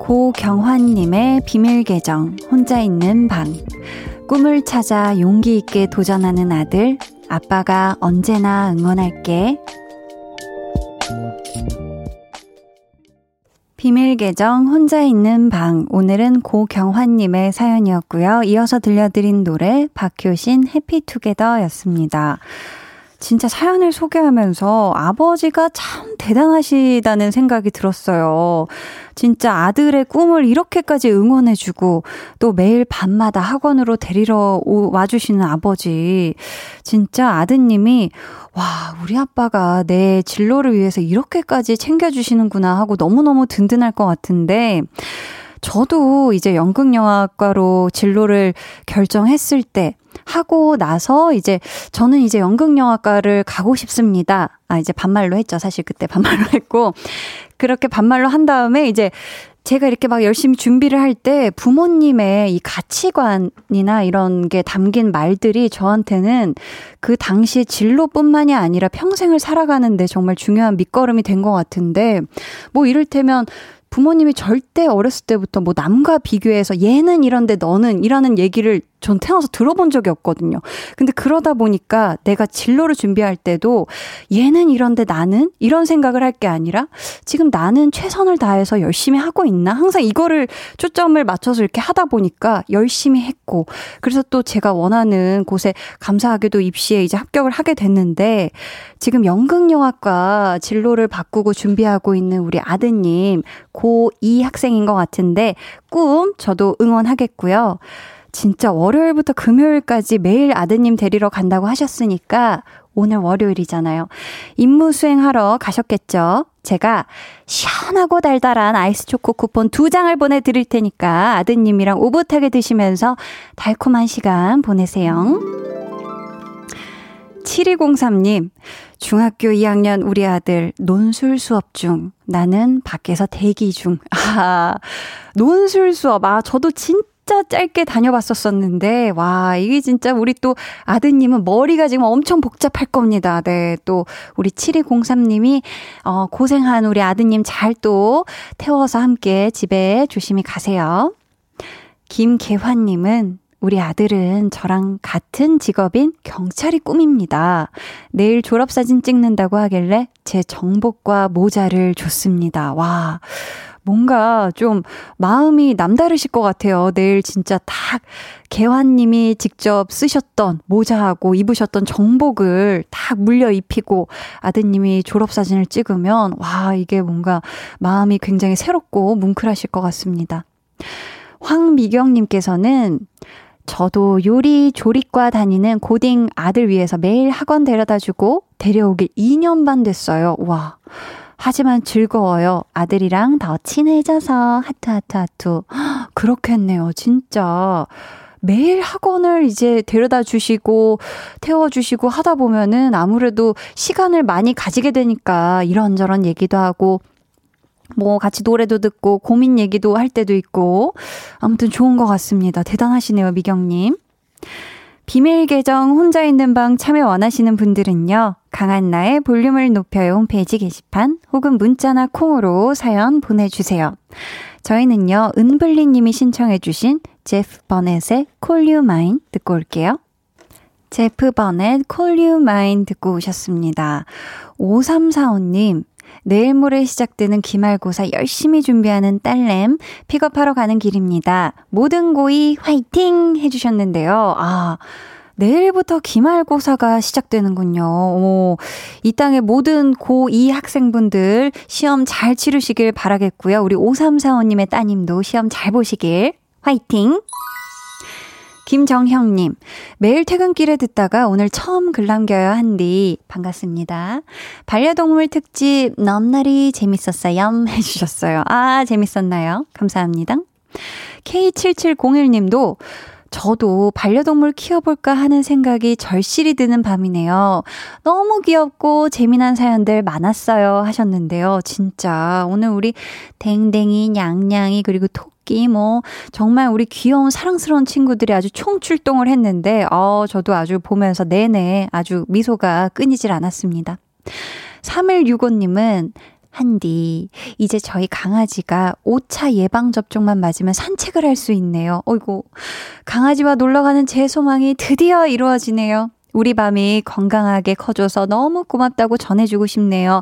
고경환님의 비밀 계정, 혼자 있는 방. 꿈을 찾아 용기 있게 도전하는 아들, 아빠가 언제나 응원할게. 비밀 계정 혼자 있는 방 오늘은 고경환님의 사연이었고요. 이어서 들려드린 노래 박효신 해피투게더였습니다. 진짜 사연을 소개하면서 아버지가 참 대단하시다는 생각이 들었어요. 진짜 아들의 꿈을 이렇게까지 응원해주고 또 매일 밤마다 학원으로 데리러 와주시는 아버지. 진짜 아드님이 와, 우리 아빠가 내 진로를 위해서 이렇게까지 챙겨주시는구나 하고 너무너무 든든할 것 같은데 저도 이제 연극영화과로 진로를 결정했을 때 하고 나서 이제 저는 이제 연극영화과를 가고 싶습니다. 아, 이제 반말로 했죠. 사실 그때 반말로 했고. 그렇게 반말로 한 다음에 이제 제가 이렇게 막 열심히 준비를 할 때 부모님의 이 가치관이나 이런 게 담긴 말들이 저한테는 그 당시의 진로뿐만이 아니라 평생을 살아가는데 정말 중요한 밑거름이 된 것 같은데 뭐 이를테면 부모님이 절대 어렸을 때부터 뭐 남과 비교해서 얘는 이런데 너는 이라는 얘기를 전 태어나서 들어본 적이 없거든요. 근데 그러다 보니까 내가 진로를 준비할 때도 얘는 이런데 나는 이런 생각을 할 게 아니라 지금 나는 최선을 다해서 열심히 하고 있나? 항상 이거를 초점을 맞춰서 이렇게 하다 보니까 열심히 했고 그래서 또 제가 원하는 곳에 감사하게도 입시에 이제 합격을 하게 됐는데 지금 연극영화과 진로를 바꾸고 준비하고 있는 우리 아드님 고2 학생인 것 같은데 꿈 저도 응원하겠고요. 진짜 월요일부터 금요일까지 매일 아드님 데리러 간다고 하셨으니까 오늘 월요일이잖아요. 임무 수행하러 가셨겠죠? 제가 시원하고 달달한 아이스 초코 쿠폰 두 장을 보내드릴 테니까 아드님이랑 오붓하게 드시면서 달콤한 시간 보내세요. 7203님, 중학교 2학년 우리 아들 논술 수업 중. 나는 밖에서 대기 중. 아, 논술 수업. 아, 저도 진짜 진짜 짧게 다녀봤었었는데, 와, 이게 진짜 우리 또 아드님은 머리가 지금 엄청 복잡할 겁니다. 네, 또 우리 7203님이, 어, 고생한 우리 아드님 잘 또 태워서 함께 집에 조심히 가세요. 김계환님은 우리 아들은 저랑 같은 직업인 경찰이 꿈입니다. 내일 졸업사진 찍는다고 하길래 제 정복과 모자를 줬습니다. 와. 뭔가 좀 마음이 남다르실 것 같아요. 내일 진짜 딱 개환님이 직접 쓰셨던 모자하고 입으셨던 정복을 딱 물려 입히고 아드님이 졸업사진을 찍으면 와, 이게 뭔가 마음이 굉장히 새롭고 뭉클하실 것 같습니다. 황미경님께서는 저도 요리 조리과 다니는 고딩 아들 위해서 매일 학원 데려다 주고 데려오길 2년 반 됐어요. 와. 하지만 즐거워요. 아들이랑 더 친해져서 하트 하트 하트. 그렇겠네요. 진짜. 매일 학원을 이제 데려다 주시고 태워 주시고 하다 보면은 아무래도 시간을 많이 가지게 되니까 이런저런 얘기도 하고 뭐 같이 노래도 듣고 고민 얘기도 할 때도 있고 아무튼 좋은 것 같습니다. 대단하시네요, 미경님. 비밀 계정 혼자 있는 방 참여 원하시는 분들은요. 강한나의 볼륨을 높여요 홈페이지 게시판 혹은 문자나 콩으로 사연 보내주세요. 저희는요. 은블리 님이 신청해 주신 제프 버넷의 Call You Mine 듣고 올게요. 제프 버넷 Call You Mine 듣고 오셨습니다. 5345님 내일 모레 시작되는 기말고사 열심히 준비하는 딸램 픽업하러 가는 길입니다. 모든 고이 화이팅 해주셨는데요. 아, 내일부터 기말고사가 시작되는군요. 오, 이 땅의 모든 고2 학생분들 시험 잘 치르시길 바라겠고요. 우리 5345님의 따님도 시험 잘 보시길 화이팅! 김정형님, 매일 퇴근길에 듣다가 오늘 처음 글 남겨요, 한디. 반갑습니다. 반려동물 특집 넘나리 재밌었어요. 해주셨어요. 아, 재밌었나요? 감사합니다. K7701님도 저도 반려동물 키워볼까 하는 생각이 절실히 드는 밤이네요. 너무 귀엽고 재미난 사연들 많았어요. 하셨는데요. 진짜 오늘 우리 댕댕이, 냥냥이, 그리고 토끼, 뭐, 정말 우리 귀여운 사랑스러운 친구들이 아주 총출동을 했는데, 어, 저도 아주 보면서 내내 아주 미소가 끊이질 않았습니다. 3165님은 한디, 이제 저희 강아지가 5차 예방접종만 맞으면 산책을 할 수 있네요. 어이고, 강아지와 놀러 가는 제 소망이 드디어 이루어지네요. 우리 밤이 건강하게 커줘서 너무 고맙다고 전해주고 싶네요.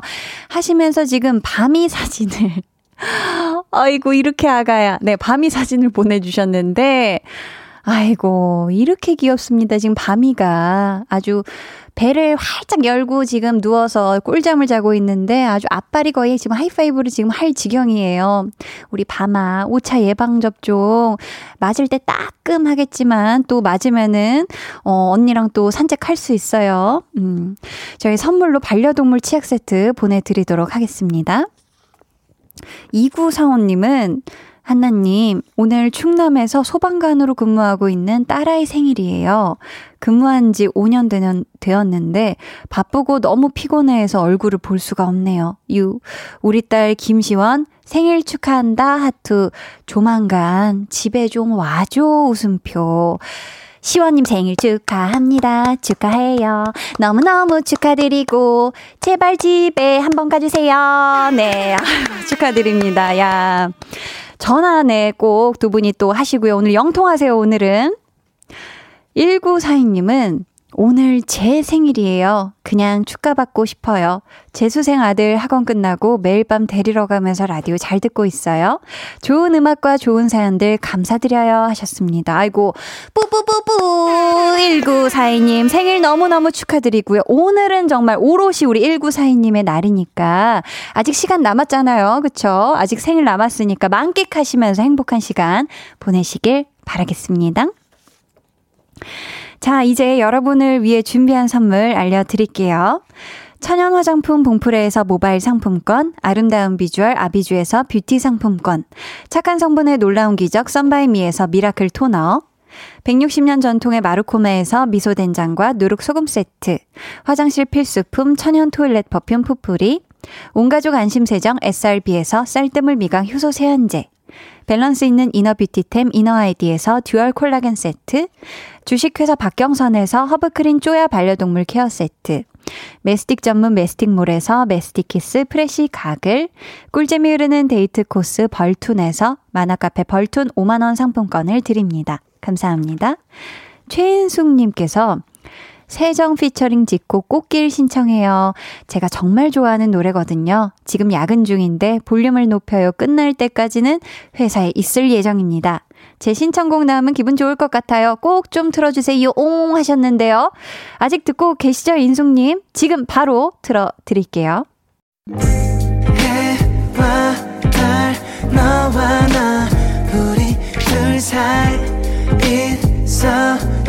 하시면서 지금 밤이 사진을, 아이고, 이렇게 아가야. 네, 밤이 사진을 보내주셨는데, 아이고, 이렇게 귀엽습니다. 지금 밤이가 아주 배를 활짝 열고 지금 누워서 꿀잠을 자고 있는데 아주 앞발이 거의 지금 하이파이브를 지금 할 지경이에요. 우리 밤아 5차 예방접종 맞을 때 따끔하겠지만 또 맞으면은 어, 언니랑 또 산책할 수 있어요. 음, 저희 선물로 반려동물 치약 세트 보내드리도록 하겠습니다. 이구사원님은 한나님, 오늘 충남에서 소방관으로 근무하고 있는 딸아이 생일이에요. 근무한 지 5년 되는, 되었는데 바쁘고 너무 피곤해해서 얼굴을 볼 수가 없네요. 유, 우리 딸 김시원 생일 축하한다 하트. 조만간 집에 좀 와줘 웃음표. 시원님 생일 축하합니다. 축하해요. 너무너무 축하드리고, 제발 집에 한번 가주세요. 네. 축하드립니다. 야. 전화네 꼭 두 분이 또 하시고요. 오늘 영통하세요, 오늘은. 1942님은 오늘 제 생일이에요. 그냥 축하받고 싶어요. 재수생 아들 학원 끝나고 매일 밤 데리러 가면서 라디오 잘 듣고 있어요. 좋은 음악과 좋은 사연들 감사드려요 하셨습니다. 아이고, 뿌뿌뿌뿌! 1942님 생일 너무너무 축하드리고요. 오늘은 정말 오롯이 우리 1942님의 날이니까 아직 시간 남았잖아요. 그쵸? 아직 생일 남았으니까 만끽하시면서 행복한 시간 보내시길 바라겠습니다. 자, 이제 여러분을 위해 준비한 선물 알려드릴게요. 천연 화장품 봉프레에서 모바일 상품권, 아름다운 비주얼 아비주에서 뷰티 상품권, 착한 성분의 놀라운 기적 썬바이미에서 miracle toner, 160년 전통의 마루코메에서 미소된장과 누룩소금 세트, 화장실 필수품 천연 toilet perfume 푸푸리, 온가족 안심세정 SRB에서 쌀뜨물 미강 효소 세안제, 밸런스 있는 inner beauty템 Inner ID에서 dual 콜라겐 세트, 주식회사 박경선에서 허브크린 쪼야 반려동물 care 세트, mastic 전문 메스틱몰에서 메스틱키스 fresh 가글, 꿀잼이 흐르는 데이트 코스 벌툰에서 만화카페 벌툰 5만원 상품권을 드립니다. 감사합니다. 최인숙님께서 세정 피처링 짓고 꽃길 신청해요. 제가 정말 좋아하는 노래거든요. 지금 야근 중인데 볼륨을 높여요. 끝날 때까지는 회사에 있을 예정입니다. 제 신청곡 나오면 기분 좋을 것 같아요. 꼭 좀 틀어주세요. 옹 하셨는데요. 아직 듣고 계시죠, 인숙님? 지금 바로 틀어드릴게요. 너와 나 우리 둘 사이 있어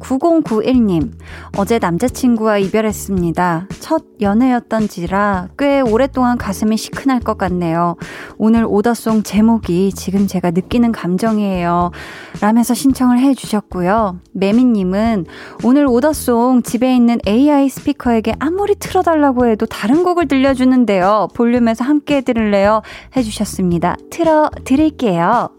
9091님, 어제 남자친구와 이별했습니다. 첫 연애였던지라 꽤 오랫동안 가슴이 시큰할 것 같네요. 오늘 오더송 제목이 지금 제가 느끼는 감정이에요. 라면서 신청을 해 주셨고요. 매미님은 오늘 오더송 집에 있는 AI 스피커에게 아무리 틀어달라고 해도 다른 곡을 들려주는데요. 볼륨에서 함께 들을래요? 해 주셨습니다. 틀어 드릴게요.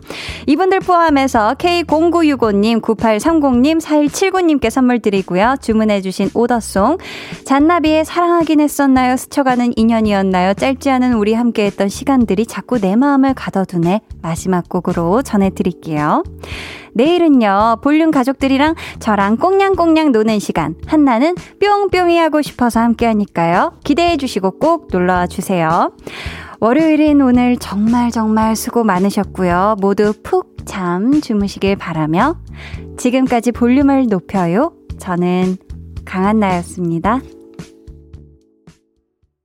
이분들 포함해서 K0965님, 9830님, 417 9979님께 선물 드리고요. 주문해주신 오더송. 잔나비의 사랑하긴 했었나요? 스쳐가는 인연이었나요? 짧지 않은 우리 함께했던 시간들이 자꾸 내 마음을 가둬두네. 마지막 곡으로 전해드릴게요. 내일은요, 볼륨 가족들이랑 저랑 꽁냥꽁냥 노는 시간. 한나는 뿅뿅이 하고 싶어서 함께 하니까요. 기대해 주시고 꼭 놀러와 주세요. 월요일인 오늘 정말 정말 수고 많으셨고요. 모두 푹 잠 주무시길 바라며 지금까지 볼륨을 높여요. 저는 강한나였습니다.